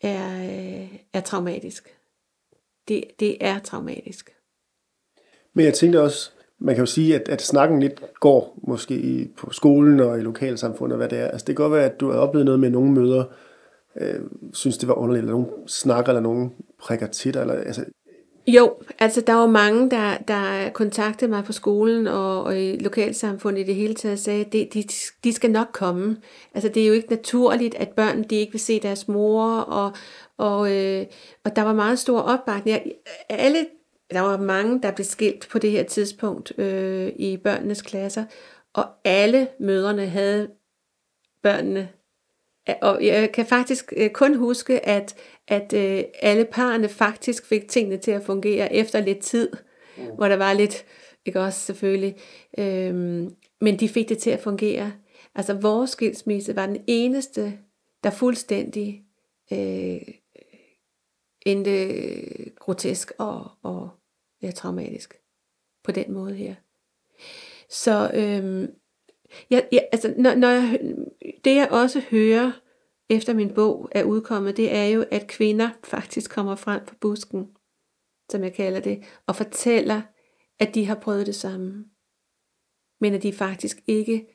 er, øh, er traumatisk. Det, det er traumatisk. Men jeg tænkte også, man kan jo sige, at, at snakken lidt går måske i, på skolen og i lokalsamfundet og hvad det er. Altså det kan godt være, at du har oplevet noget med nogle møder, øh, synes det var underligt, eller nogen snakker, eller nogen prikker til dig, eller altså, jo, altså der var mange, der, der kontaktede mig på skolen og, og i lokalsamfundet i det hele taget, og sagde, at de, de, de skal nok komme. Altså det er jo ikke naturligt, at børn de ikke vil se deres mor, og, og, øh, og der var meget stor opbakning. Jeg- Alle, der var mange, der blev skilt på det her tidspunkt øh, i børnenes klasser, og alle mødrene havde børnene og jeg kan faktisk øh, kun huske, at, at øh, alle parerne faktisk fik tingene til at fungere efter lidt tid, mm. hvor der var lidt, ikke også selvfølgelig, øhm, men de fik det til at fungere. Altså vores skilsmisse var den eneste, der fuldstændig øh, endte grotesk og, og ja, traumatisk på den måde her. Så øhm, jeg, jeg, altså, når, når jeg, det jeg også hører efter min bog er udkommet, det er jo, at kvinder faktisk kommer frem på busken, som jeg kalder det, og fortæller, at de har prøvet det samme. Men at de faktisk ikke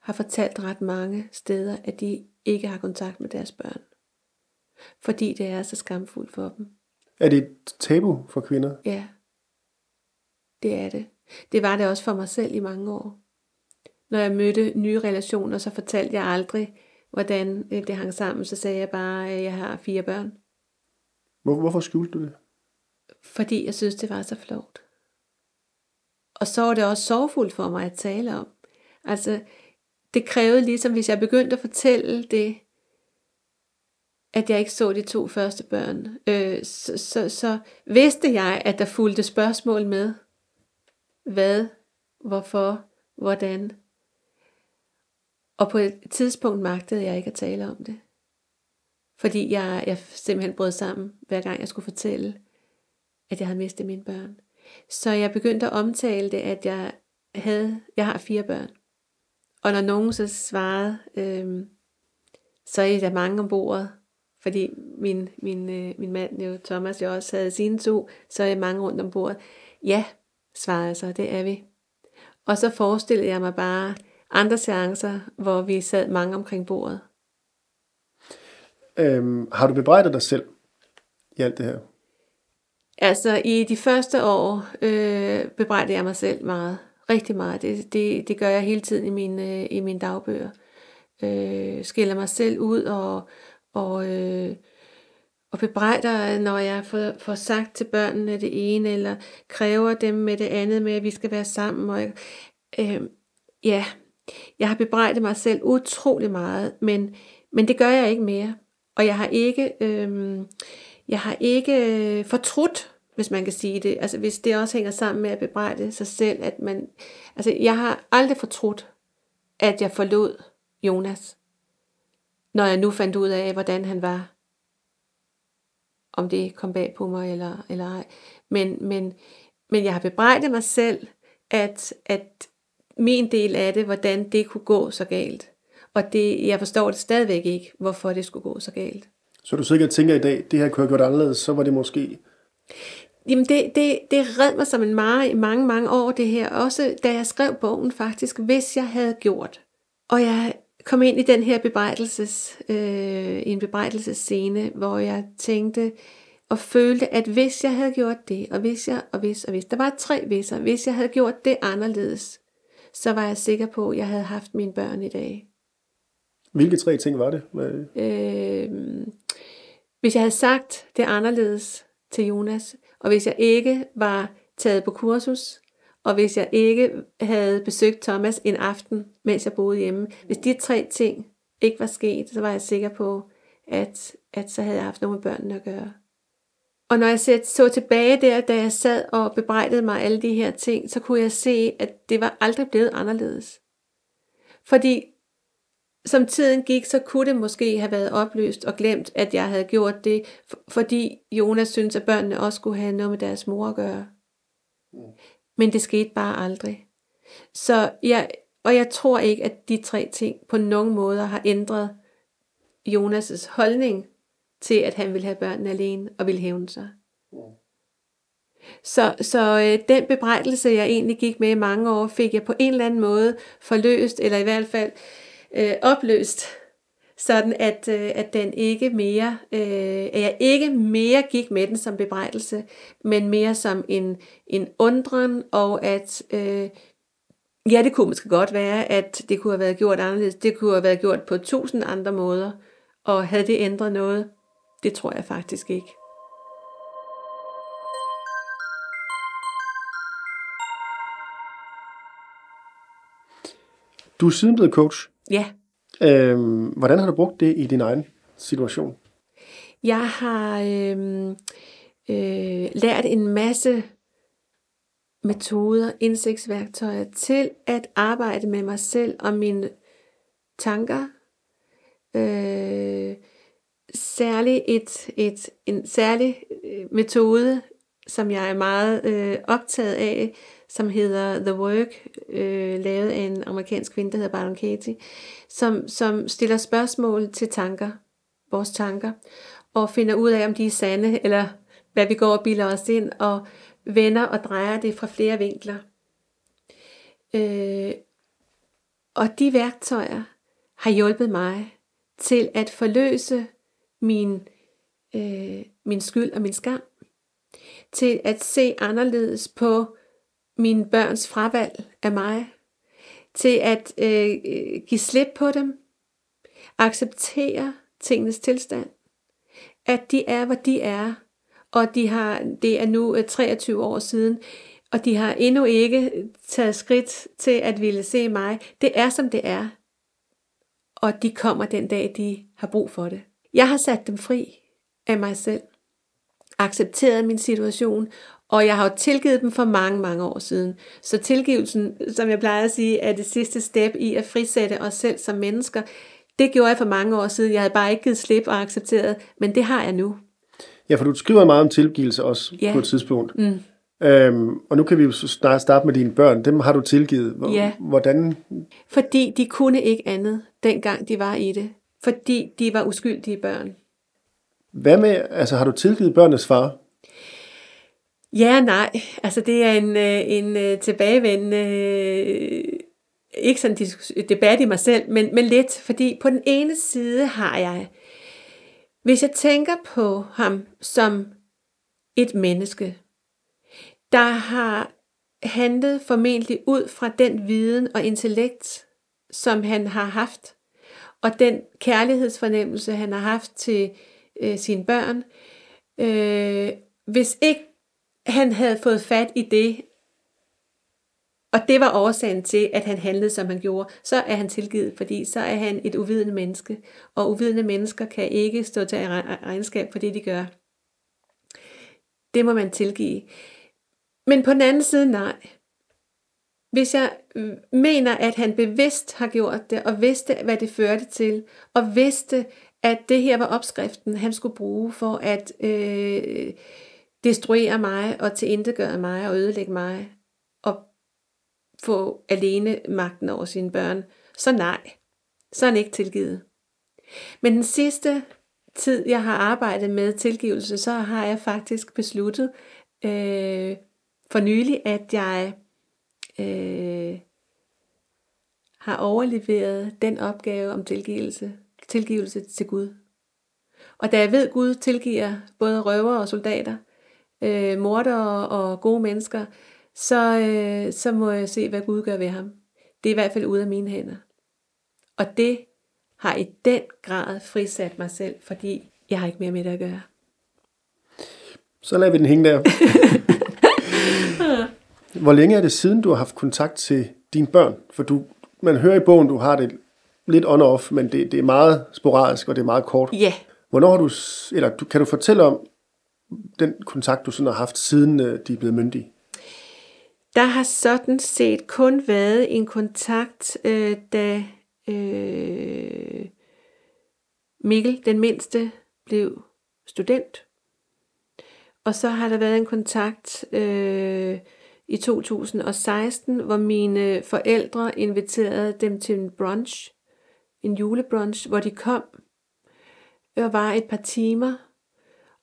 har fortalt ret mange steder, at de ikke har kontakt med deres børn. Fordi det er så skamfuldt for dem. Er det et tabu for kvinder? Ja, det er det. Det var det også for mig selv i mange år. Når jeg mødte nye relationer, så fortalte jeg aldrig, hvordan øh, det hang sammen. Så sagde jeg bare, at jeg har fire børn. Hvor, hvorfor skjulte du det? Fordi jeg synes, det var så flot. Og så var det også sorgfuldt for mig at tale om. Altså, det krævede ligesom, hvis jeg begyndte at fortælle det, at jeg ikke så de to første børn, øh, så, så, så vidste jeg, at der fulgte spørgsmål med. Hvad? Hvorfor? Hvordan? Og på et tidspunkt magtede jeg ikke at tale om det. Fordi jeg, jeg simpelthen brød sammen, hver gang jeg skulle fortælle, at jeg havde mistet mine børn. Så jeg begyndte at omtale det, at jeg havde, jeg har fire børn. Og når nogen så svarede, øh, så er der mange om bordet, fordi min, min, øh, min mand, jo, Thomas, jo også havde sine to, så er mange rundt om bordet. Ja, svarede jeg så, det er vi. Og så forestillede jeg mig bare andre seancer, hvor vi sad mange omkring bordet. Øhm, har du bebrejdet dig selv i alt det her? Altså, i de første år øh, bebrejdede jeg mig selv meget. Rigtig meget. Det, det, det gør jeg hele tiden i mine, i mine dagbøger. Øh, skiller mig selv ud og, og, øh, og bebrejder, når jeg får, får sagt til børnene det ene, eller kræver dem med det andet med, at vi skal være sammen. Og, øh, ja, jeg har bebrejdet mig selv utrolig meget, men, men det gør jeg ikke mere. Og jeg har ikke, øh, jeg har ikke øh, fortrudt, hvis man kan sige det. Altså hvis det også hænger sammen med at bebrejde sig selv, at man, altså jeg har aldrig fortrudt, at jeg forlod Jonas, når jeg nu fandt ud af, hvordan han var. Om det kom bag på mig eller, eller ej. Men, men, men jeg har bebrejdet mig selv, at, at min del af det, hvordan det kunne gå så galt. Og det, jeg forstår det stadigvæk ikke, hvorfor det skulle gå så galt. Så du sikkert tænker i dag, det her kunne have gjort anderledes, så var det måske... Jamen det, det, det red mig som en mare i mange, mange år det her. Også da jeg skrev bogen faktisk, hvis jeg havde gjort. Og jeg kom ind i den her bebrejdelses, øh, en bebrejdelsesscene, hvor jeg tænkte og følte, at hvis jeg havde gjort det, og hvis jeg, og hvis, og hvis, der var tre visser, hvis jeg havde gjort det anderledes, så var jeg sikker på, at jeg havde haft mine børn i dag. Hvilke tre ting var det? Øh, hvis jeg havde sagt det anderledes til Jonas, og hvis jeg ikke var taget på kursus, og hvis jeg ikke havde besøgt Thomas en aften, mens jeg boede hjemme, hvis de tre ting ikke var sket, så var jeg sikker på, at, at så havde jeg haft noget med børnene at gøre. Og når jeg så tilbage der, da jeg sad og bebrejdede mig alle de her ting, så kunne jeg se, at det var aldrig blevet anderledes. Fordi som tiden gik, så kunne det måske have været opløst og glemt, at jeg havde gjort det, fordi Jonas syntes, at børnene også skulle have noget med deres mor at gøre. Men det skete bare aldrig. Så jeg, og jeg tror ikke, at de tre ting på nogen måde har ændret Jonas' holdning til, at han ville have børnene alene og ville hævne sig. Så, så øh, den bebrejdelse, jeg egentlig gik med i mange år, fik jeg på en eller anden måde forløst, eller i hvert fald øh, opløst, sådan at, øh, at den ikke mere, øh, at jeg ikke mere gik med den som bebrejdelse, men mere som en, en undren, og at øh, ja, det kunne måske godt være, at det kunne have været gjort anderledes, det kunne have været gjort på tusind andre måder, og havde det ændret noget? Det tror jeg faktisk ikke. Du er siden blevet coach. Ja. Øhm, hvordan har du brugt det i din egen situation? Jeg har øhm, øh, lært en masse metoder, indsigtsværktøjer til at arbejde med mig selv og mine tanker. Øh, særlig et, et, en særlig øh, metode, som jeg er meget øh, optaget af, som hedder The Work, øh, lavet af en amerikansk kvinde, der hedder Byron Katie, som, som stiller spørgsmål til tanker, vores tanker, og finder ud af, om de er sande, eller hvad vi går og bilder os ind, og vender og drejer det fra flere vinkler. Øh, og de værktøjer har hjulpet mig til at forløse min, øh, min skyld og min skam, til at se anderledes på mine børns fravalg af mig, til at øh, give slip på dem, acceptere tingenes tilstand, at de er, hvor de er, og de har, det er nu øh, 23 år siden, og de har endnu ikke taget skridt til at ville se mig. Det er, som det er, og de kommer den dag, de har brug for det. Jeg har sat dem fri af mig selv, accepteret min situation, og jeg har jo tilgivet dem for mange, mange år siden. Så tilgivelsen, som jeg plejer at sige, er det sidste step i at frisætte os selv som mennesker. Det gjorde jeg for mange år siden. Jeg havde bare ikke givet slip og accepteret, men det har jeg nu. Ja, for du skriver meget om tilgivelse også ja. på et tidspunkt. Mm. Øhm, og nu kan vi jo starte med dine børn. Dem har du tilgivet. Ja. Hvordan? Fordi de kunne ikke andet, dengang de var i det. Fordi de var uskyldige børn. Hvad med, altså har du tilgivet børnenes far? Ja nej. Altså det er en, øh, en øh, tilbagevendende, ikke sådan en debat i mig selv, men, men lidt. Fordi på den ene side har jeg, hvis jeg tænker på ham som et menneske, der har handlet formentlig ud fra den viden og intellekt, som han har haft, og den kærlighedsfornemmelse, han har haft til øh, sine børn. Øh, hvis ikke han havde fået fat i det, og det var årsagen til, at han handlede, som han gjorde, så er han tilgivet, fordi så er han et uvidende menneske, og uvidende mennesker kan ikke stå til regnskab for det, de gør. Det må man tilgive. Men på den anden side, nej. Hvis jeg mener, at han bevidst har gjort det, og vidste, hvad det førte til, og vidste, at det her var opskriften, han skulle bruge for at øh, destruere mig, og tilindegøre mig, og ødelægge mig, og få alene magten over sine børn, så nej, så er han ikke tilgivet. Men den sidste tid, jeg har arbejdet med tilgivelse, så har jeg faktisk besluttet øh, for nylig, at jeg øh, har overleveret den opgave om tilgivelse, tilgivelse til Gud. Og da jeg ved, at Gud tilgiver både røver og soldater, øh, mordere og gode mennesker, så, øh, så må jeg se, hvad Gud gør ved ham. Det er i hvert fald ude af mine hænder. Og det har i den grad frisat mig selv, fordi jeg har ikke mere med det at gøre. Så lader vi den hænge der. Hvor længe er det siden, du har haft kontakt til dine børn? For du, man hører i bogen, du har det lidt on-off, men det, det er meget sporadisk, og det er meget kort. Ja. Hvornår har du, eller du, kan du fortælle om den kontakt, du sådan har haft, siden øh, de er blevet myndige? Der har sådan set kun været en kontakt, øh, da øh, Mikkel, den mindste, blev student. Og så har der været en kontakt øh, i 2016, hvor mine forældre inviterede dem til en brunch, en julebrunch, hvor de kom og var et par timer.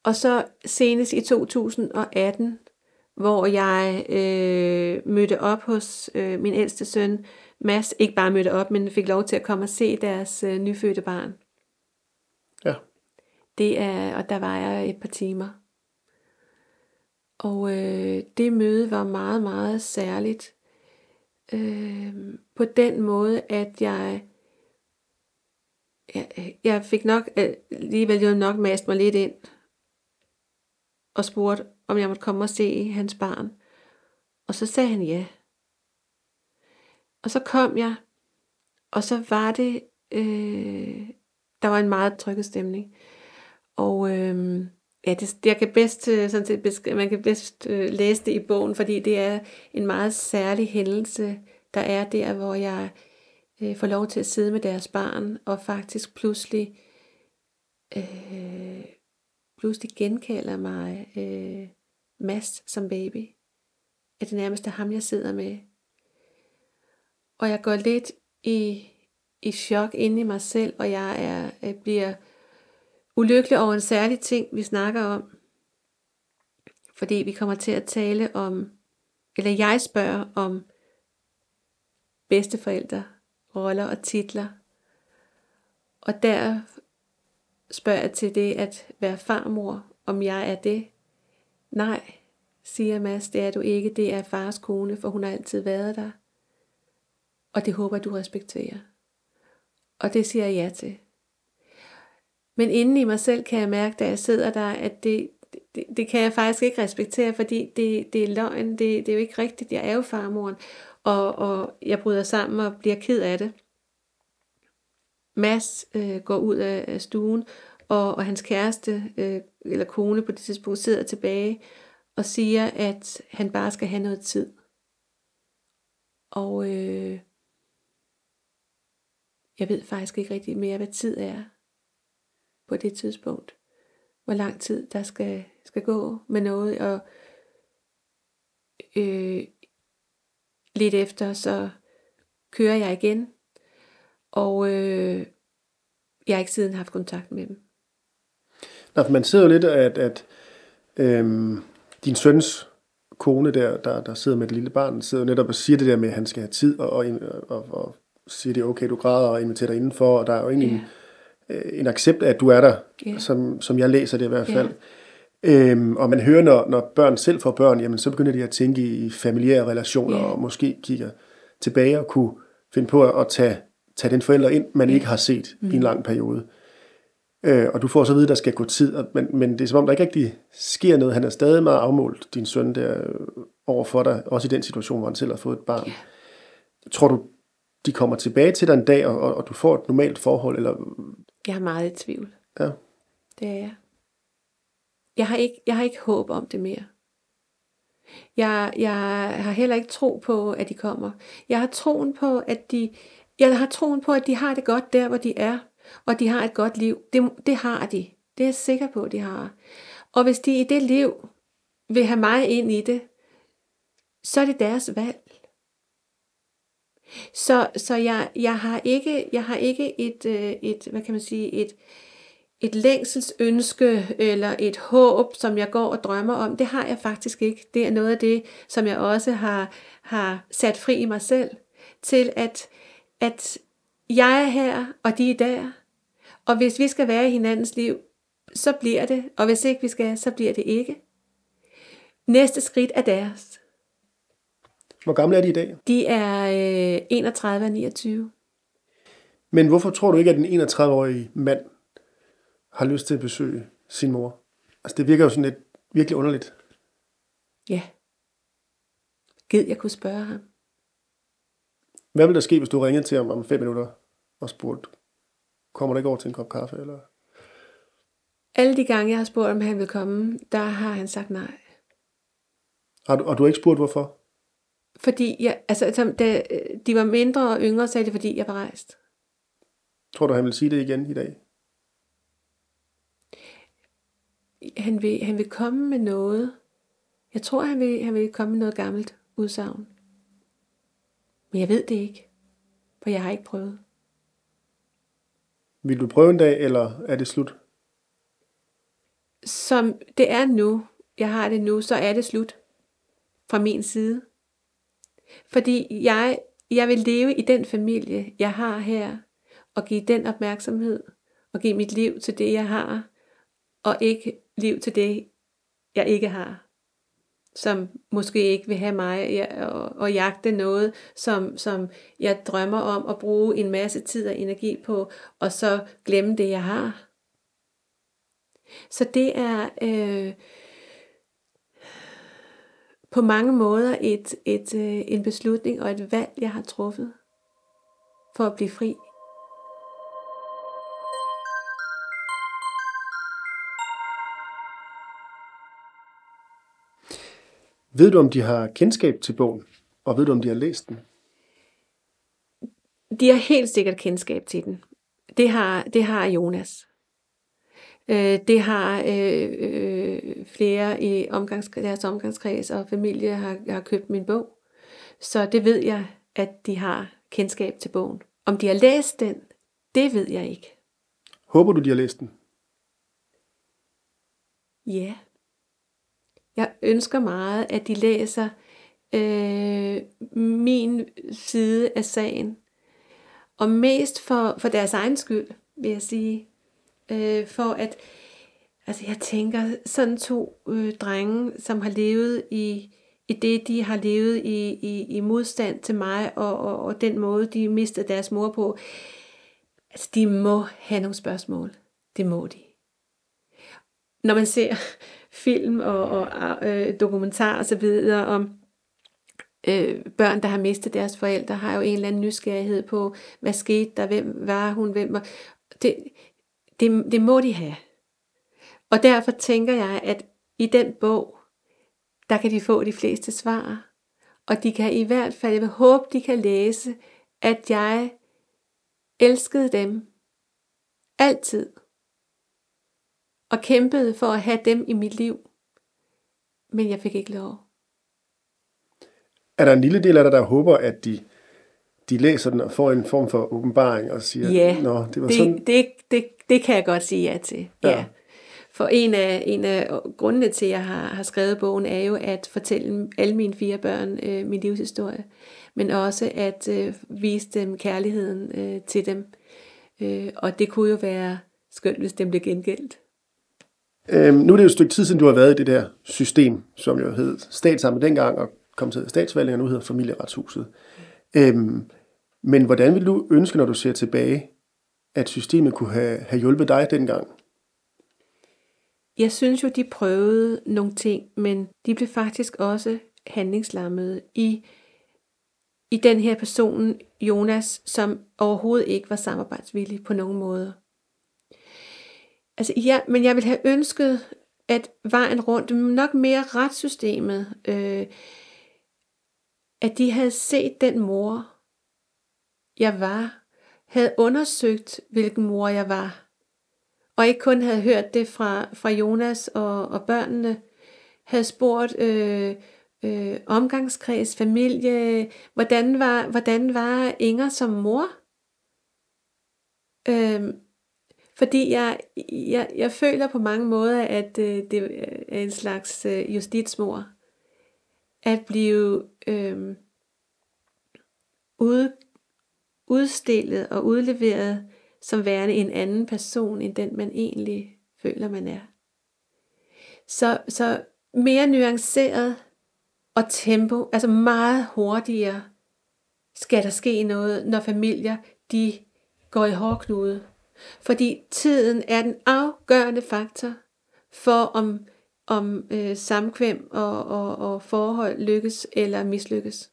Og så senest i 2018, hvor jeg øh, mødte op hos øh, min ældste søn, Mads, ikke bare mødte op, men fik lov til at komme og se deres øh, nyfødte barn. Ja. Det er, og der var jeg et par timer. Og øh, det møde var meget, meget særligt. Øh, på den måde, at jeg, jeg, jeg fik nok, øh, alligevel jo nok mast mig lidt ind, og spurgte, om jeg måtte komme og se hans barn. Og så sagde han ja. Og så kom jeg, og så var det, øh, der var en meget trykket stemning. Og øh, ja, det, jeg kan bedst, øh, sådan set, man kan bedst øh, læse det i bogen, fordi det er en meget særlig hændelse, der er der, hvor jeg øh, får lov til at sidde med deres barn, og faktisk pludselig, øh, pludselig genkalder mig øh, Mads som baby. At det nærmest er ham, jeg sidder med. Og jeg går lidt i, i chok inde i mig selv, og jeg er, øh, bliver ulykkelig over en særlig ting, vi snakker om. Fordi vi kommer til at tale om, eller jeg spørger om bedsteforældre, roller og titler. Og der spørger jeg til det at være farmor, om jeg er det. Nej, siger Mads, det er du ikke, det er fars kone, for hun har altid været der. Og det håber du respekterer. Og det siger jeg ja til. Men inden i mig selv kan jeg mærke, da jeg sidder der, at det, det, det kan jeg faktisk ikke respektere, fordi det, det er løgn, det, det er jo ikke rigtigt, jeg er jo farmoren, og, og jeg bryder sammen og bliver ked af det. Mads øh, går ud af, af stuen, og, og hans kæreste, øh, eller kone på det tidspunkt, sidder tilbage og siger, at han bare skal have noget tid. Og øh, jeg ved faktisk ikke rigtig mere, hvad tid er på det tidspunkt. Hvor lang tid der skal, skal gå med noget. Og øh, lidt efter, så kører jeg igen. Og øh, jeg har ikke siden haft kontakt med dem. Nå, for man sidder jo lidt, at, at øhm, din søns kone der, der, der sidder med et lille barn, sidder netop og siger det der med, at han skal have tid, og, og, og, og siger det, okay, du græder og inviterer dig indenfor, og der er jo egentlig yeah. En, en accept af, at du er der, yeah. som, som jeg læser det i hvert fald. Yeah. Øhm, og man hører, når, når børn selv får børn, jamen så begynder de at tænke i familiære relationer, yeah. og måske kigger tilbage og kunne finde på at tage, tage den forælder ind, man yeah. ikke har set mm. i en mm. lang periode. Øh, og du får så at vide, at der skal gå tid, men, men det er som om, der ikke rigtig sker noget. Han er stadig meget afmålt, din søn, der over for dig, også i den situation, hvor han selv har fået et barn. Yeah. Tror du, de kommer tilbage til dig en dag, og, og du får et normalt forhold? Eller? Jeg er meget i tvivl. Ja. Det er jeg. Jeg har ikke, jeg har ikke håb om det mere. Jeg, jeg har heller ikke tro på, at de kommer. Jeg har troen på, at de, jeg har troen på, at de har det godt der, hvor de er, og de har et godt liv. Det, det har de. Det er jeg sikker på, de har. Og hvis de i det liv vil have mig ind i det, så er det deres valg. Så, så jeg, jeg, har ikke, jeg har ikke et, øh, et, hvad kan man sige, et, et længselsønske eller et håb, som jeg går og drømmer om. Det har jeg faktisk ikke. Det er noget af det, som jeg også har, har sat fri i mig selv, til at, at jeg er her, og de er der. Og hvis vi skal være i hinandens liv, så bliver det. Og hvis ikke vi skal, så bliver det ikke. Næste skridt er deres. Hvor gamle er de i dag? De er øh, 31 og 29. Men hvorfor tror du ikke, at en 31-årig mand har lyst til at besøge sin mor? Altså det virker jo sådan lidt virkelig underligt. Ja. Gid jeg kunne spørge ham. Hvad vil der ske, hvis du ringede til ham om fem minutter og spurgte, kommer du ikke over til en kop kaffe? Eller? Alle de gange, jeg har spurgt, om han vil komme, der har han sagt nej. Har du, og du har ikke spurgt, hvorfor? Fordi jeg, altså, da de var mindre og yngre, sagde det, fordi jeg var rejst. Tror du, han vil sige det igen i dag? Han vil, han vil komme med noget. Jeg tror, han vil, han vil komme med noget gammelt udsagn. Men jeg ved det ikke, for jeg har ikke prøvet. Vil du prøve en dag, eller er det slut? Som det er nu, jeg har det nu, så er det slut fra min side. Fordi jeg, jeg vil leve i den familie, jeg har her, og give den opmærksomhed, og give mit liv til det, jeg har, og ikke liv til det, jeg ikke har. Som måske ikke vil have mig og, og jagte noget, som, som jeg drømmer om at bruge en masse tid og energi på, og så glemme det, jeg har. Så det er... Øh, på mange måder et, et, øh, en beslutning og et valg, jeg har truffet for at blive fri. Ved du, om de har kendskab til bogen, og ved du, om de har læst den? De har helt sikkert kendskab til den. Det har, det har Jonas. Øh, det har øh, øh, flere i omgangs, deres omgangskreds og familie har, har købt min bog. Så det ved jeg, at de har kendskab til bogen. Om de har læst den, det ved jeg ikke. Håber du, de har læst den? Ja. Jeg ønsker meget, at de læser øh, min side af sagen. Og mest for, for deres egen skyld, vil jeg sige. Øh, for at, altså jeg tænker, sådan to øh, drenge, som har levet i, i det, de har levet i, i, i modstand til mig, og, og, og den måde, de mistede deres mor på, altså de må have nogle spørgsmål. Det må de. Når man ser film og, og øh, dokumentar og så videre om øh, børn, der har mistet deres forældre, har jo en eller anden nysgerrighed på, hvad skete der, hvem var hun, hvem var... Det, det, det må de have. Og derfor tænker jeg, at i den bog, der kan de få de fleste svar. Og de kan i hvert fald, jeg vil håbe, de kan læse, at jeg elskede dem altid. Og kæmpede for at have dem i mit liv. Men jeg fik ikke lov. Er der en lille del af dig, der håber, at de, de læser den og får en form for åbenbaring og siger, ja, Nå, det var det, sådan. Det, det, det kan jeg godt sige ja til. Ja. ja. For en af, en af grundene til, at jeg har, har skrevet bogen, er jo at fortælle alle mine fire børn øh, min livshistorie. Men også at øh, vise dem kærligheden øh, til dem. Øh, og det kunne jo være skønt, hvis dem blev gengældt. Øhm, nu er det jo et stykke tid siden, du har været i det der system, som jo hed statsammet dengang, og kom til statsvalget, og nu hedder familieretshuset. Øhm, men hvordan vil du ønske, når du ser tilbage, at systemet kunne have, have hjulpet dig dengang? Jeg synes jo, de prøvede nogle ting, men de blev faktisk også handlingslammede i, i den her person, Jonas, som overhovedet ikke var samarbejdsvillig på nogen måde. Altså, ja, men jeg ville have ønsket, at vejen rundt, nok mere retssystemet, øh, at de havde set den mor, jeg var, havde undersøgt, hvilken mor jeg var, og ikke kun havde hørt det fra, fra Jonas og, og børnene, havde spurgt øh, øh, omgangskreds, familie, hvordan var, hvordan var Inger som mor? Øh, fordi jeg, jeg, jeg føler på mange måder, at øh, det er en slags øh, justitsmor. At blive øh, ude, udstillet og udleveret som værende en anden person, end den man egentlig føler, man er. Så, så mere nuanceret og tempo, altså meget hurtigere, skal der ske noget, når familier de går i hårdknude. Fordi tiden er den afgørende faktor for, om, om øh, samkvem og, og, og forhold lykkes eller mislykkes.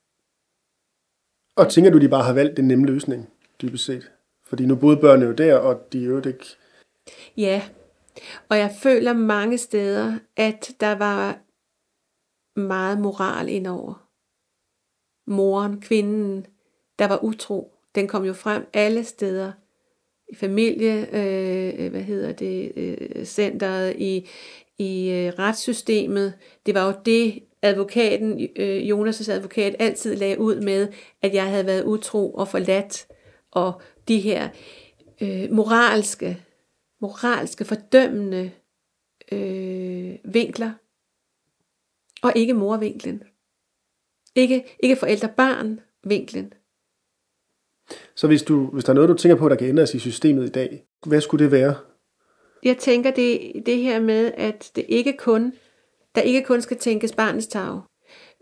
Og tænker du, de bare har valgt den nemme løsning, dybest set? Fordi nu boede børnene jo der, og de er jo ikke... Ja, og jeg føler mange steder, at der var meget moral indover. Moren, kvinden, der var utro, den kom jo frem alle steder. I familie, øh, øh hvad hedder det, øh, centret, i, i øh, retssystemet. Det var jo det, advokaten, øh, Jonas' advokat, altid lagde ud med, at jeg havde været utro og forladt, og de her øh, moralske, moralske, fordømmende øh, vinkler, og ikke morvinklen. Ikke, ikke forældre-barn-vinklen. Så hvis, du, hvis der er noget, du tænker på, der kan ændres i systemet i dag, hvad skulle det være? Jeg tænker det, det her med, at det ikke kun, der ikke kun skal tænkes barnets tag.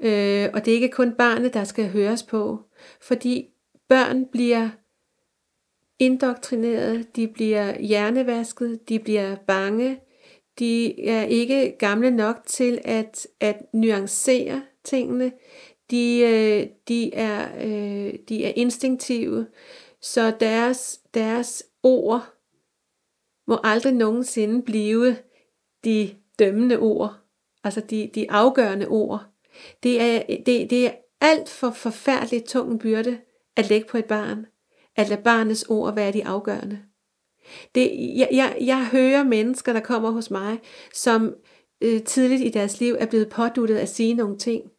Øh, og det er ikke kun barnet, der skal høres på. Fordi børn bliver indoktrineret, de bliver hjernevasket, de bliver bange, de er ikke gamle nok til at, at nuancere tingene, de, øh, de, er, øh, de er instinktive, så deres, deres ord må aldrig nogensinde blive de dømmende ord, altså de, de afgørende ord. Det er, det, det er alt for forfærdeligt tung byrde at lægge på et barn, at lade barnets ord være de afgørende. Det, jeg, jeg, jeg hører mennesker, der kommer hos mig, som øh, tidligt i deres liv er blevet påduttet at sige nogle ting.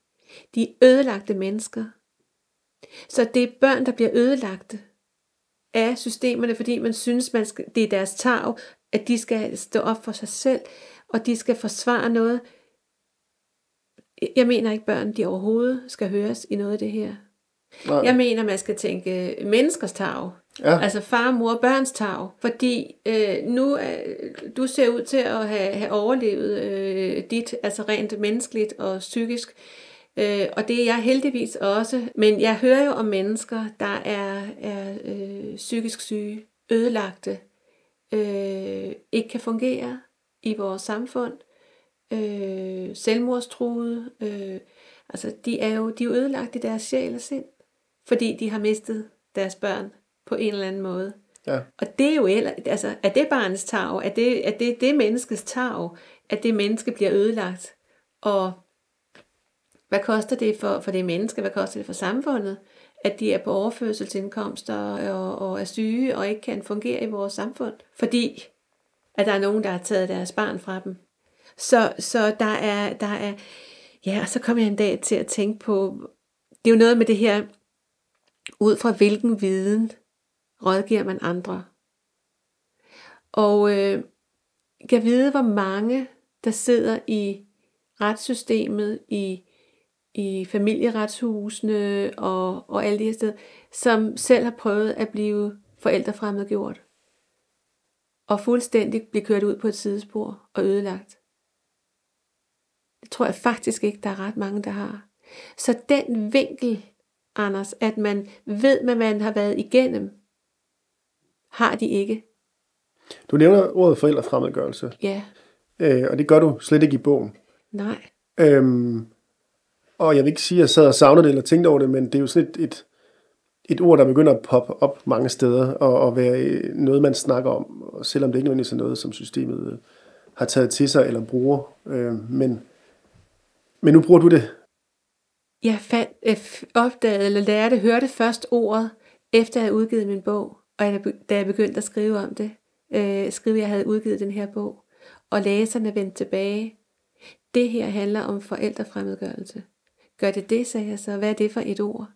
De er ødelagte mennesker. Så det er børn, der bliver ødelagte af systemerne, fordi man synes, man skal, det er deres tag, at de skal stå op for sig selv, og de skal forsvare noget. Jeg mener ikke, børn de overhovedet skal høres i noget af det her. Nej. Jeg mener, man skal tænke menneskers tag. Ja. Altså far, mor, børns tag. Fordi øh, nu øh, du ser ud til at have, have overlevet øh, dit, altså rent menneskeligt og psykisk. Øh, og det er jeg heldigvis også. Men jeg hører jo om mennesker, der er, er øh, psykisk syge, ødelagte, øh, ikke kan fungere i vores samfund, øh, selvmordstruede. Øh, altså de er jo de er ødelagt i deres sjæl og sind, fordi de har mistet deres børn på en eller anden måde. Ja. Og det er jo altså, er det barnets tag? Er det, er det, det menneskets tag? At det menneske bliver ødelagt? Og hvad koster det for, for det menneske? Hvad koster det for samfundet? At de er på overførselsindkomster og, og er syge og ikke kan fungere i vores samfund. Fordi at der er nogen, der har taget deres barn fra dem. Så, så der er, der er, ja, og så kom jeg en dag til at tænke på, det er jo noget med det her, ud fra hvilken viden rådgiver man andre. Og øh, kan vide, hvor mange, der sidder i retssystemet, i, i familieretshusene og, og alle de her steder, som selv har prøvet at blive forældrefremmedgjort. Og fuldstændig blive kørt ud på et sidespor og ødelagt. Tror jeg faktisk ikke, der er ret mange, der har. Så den vinkel, Anders, at man ved, hvad man har været igennem, har de ikke. Du nævner ordet forældrefremmedgørelse. Ja. Øh, og det gør du slet ikke i bogen. Nej. Øhm, og jeg vil ikke sige, at jeg sad og savnede det eller tænkte over det, men det er jo sådan et, et, et ord, der begynder at poppe op mange steder, og, og være noget, man snakker om, og selvom det ikke nødvendigvis er noget, som systemet øh, har taget til sig eller bruger. Øh, men, men nu bruger du det. Jeg fandt, opdagede eller lærte, hørte først ordet, efter jeg havde udgivet min bog. Og da jeg begyndte at skrive om det, øh, skrive, at jeg havde udgivet den her bog, og læserne vendte tilbage. Det her handler om forældrefremmedgørelse. Gør det det, sagde jeg så. Hvad er det for et ord?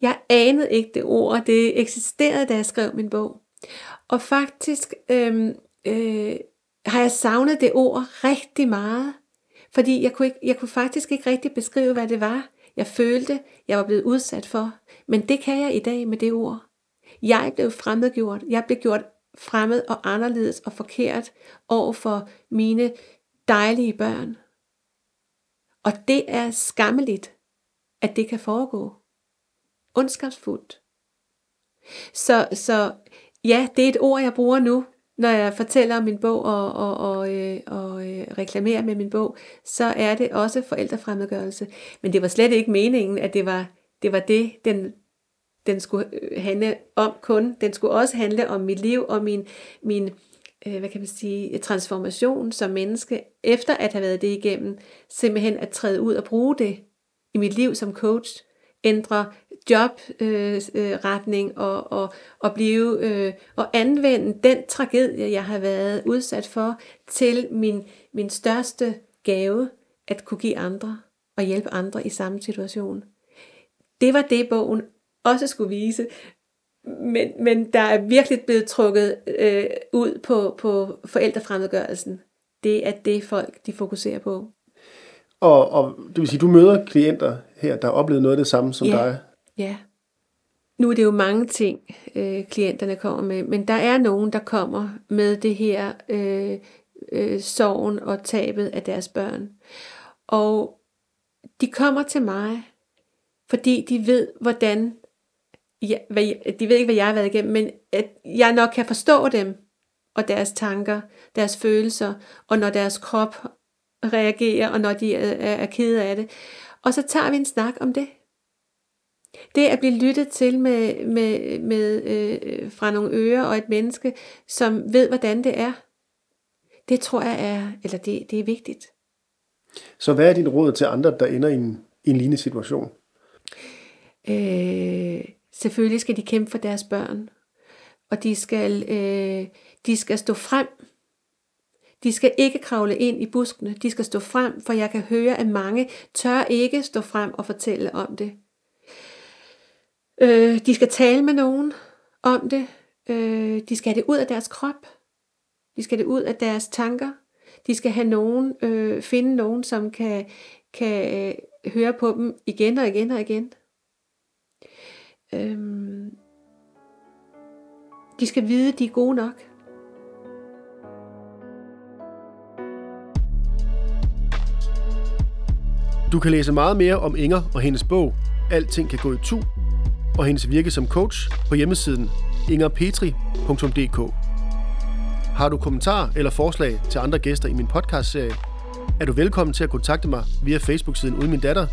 Jeg anede ikke det ord. Det eksisterede, da jeg skrev min bog. Og faktisk øh, øh, har jeg savnet det ord rigtig meget. Fordi jeg kunne, ikke, jeg kunne faktisk ikke rigtig beskrive, hvad det var, jeg følte, jeg var blevet udsat for. Men det kan jeg i dag med det ord. Jeg blev fremmedgjort. Jeg blev gjort fremmed og anderledes og forkert over for mine dejlige børn. Og det er skammeligt, at det kan foregå. Ondskabsfuldt. Så, så ja, det er et ord, jeg bruger nu, når jeg fortæller om min bog og, og, og, øh, og øh, reklamerer med min bog, så er det også forældrefremmedgørelse. Men det var slet ikke meningen, at det var det, var det den den skulle øh, handle om kun. Den skulle også handle om mit liv og min, min øh, hvad kan man sige, transformation som menneske, efter at have været det igennem, simpelthen at træde ud og bruge det i mit liv som coach, ændre jobretning øh, øh, og, og, og blive øh, og anvende den tragedie, jeg har været udsat for, til min, min største gave, at kunne give andre og hjælpe andre i samme situation. Det var det, bogen også skulle vise. Men, men der er virkelig blevet trukket øh, ud på, på forældrefremmedgørelsen. Det er det folk, de fokuserer på. Og, og det vil sige, du møder klienter her, der har oplevet noget af det samme som ja. dig. Ja. Nu er det jo mange ting, øh, klienterne kommer med, men der er nogen, der kommer med det her øh, øh, sorgen og tabet af deres børn. Og de kommer til mig, fordi de ved, hvordan ja, hvad, de ved ikke, hvad jeg har været igennem, men at jeg nok kan forstå dem, og deres tanker, deres følelser, og når deres krop reagerer, og når de er, er kede af det. Og så tager vi en snak om det. Det at blive lyttet til med, med, med øh, fra nogle ører og et menneske, som ved, hvordan det er, det tror jeg er, eller det, det er vigtigt. Så hvad er din råd til andre, der ender i en, i en lignende situation? Øh, selvfølgelig skal de kæmpe for deres børn, og de skal, øh, de skal stå frem. De skal ikke kravle ind i buskene, de skal stå frem, for jeg kan høre, at mange tør ikke stå frem og fortælle om det. Øh, de skal tale med nogen om det. Øh, de skal have det ud af deres krop. De skal have det ud af deres tanker. De skal have nogen, øh, finde nogen, som kan, kan øh, høre på dem igen og igen og igen. Øhm, de skal vide, at de er gode nok. Du kan læse meget mere om Inger og hendes bog Alting kan gå i tu, og hendes virke som coach på hjemmesiden ingerpetri.dk. Har du kommentarer eller forslag til andre gæster i min podcastserie, er du velkommen til at kontakte mig via Facebook-siden Uden Min Datter,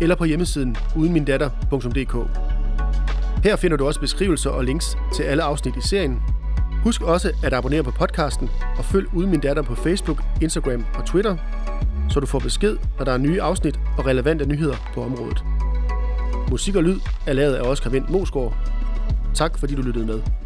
eller på hjemmesiden udenmindatter.dk. Her finder du også beskrivelser og links til alle afsnit i serien. Husk også at abonnere på podcasten og følg Uden Min Datter på Facebook, Instagram og Twitter, så du får besked, når der er nye afsnit og relevante nyheder på området. Musik og lyd er lavet af Oscar Vendt Mosgaard. Tak fordi du lyttede med.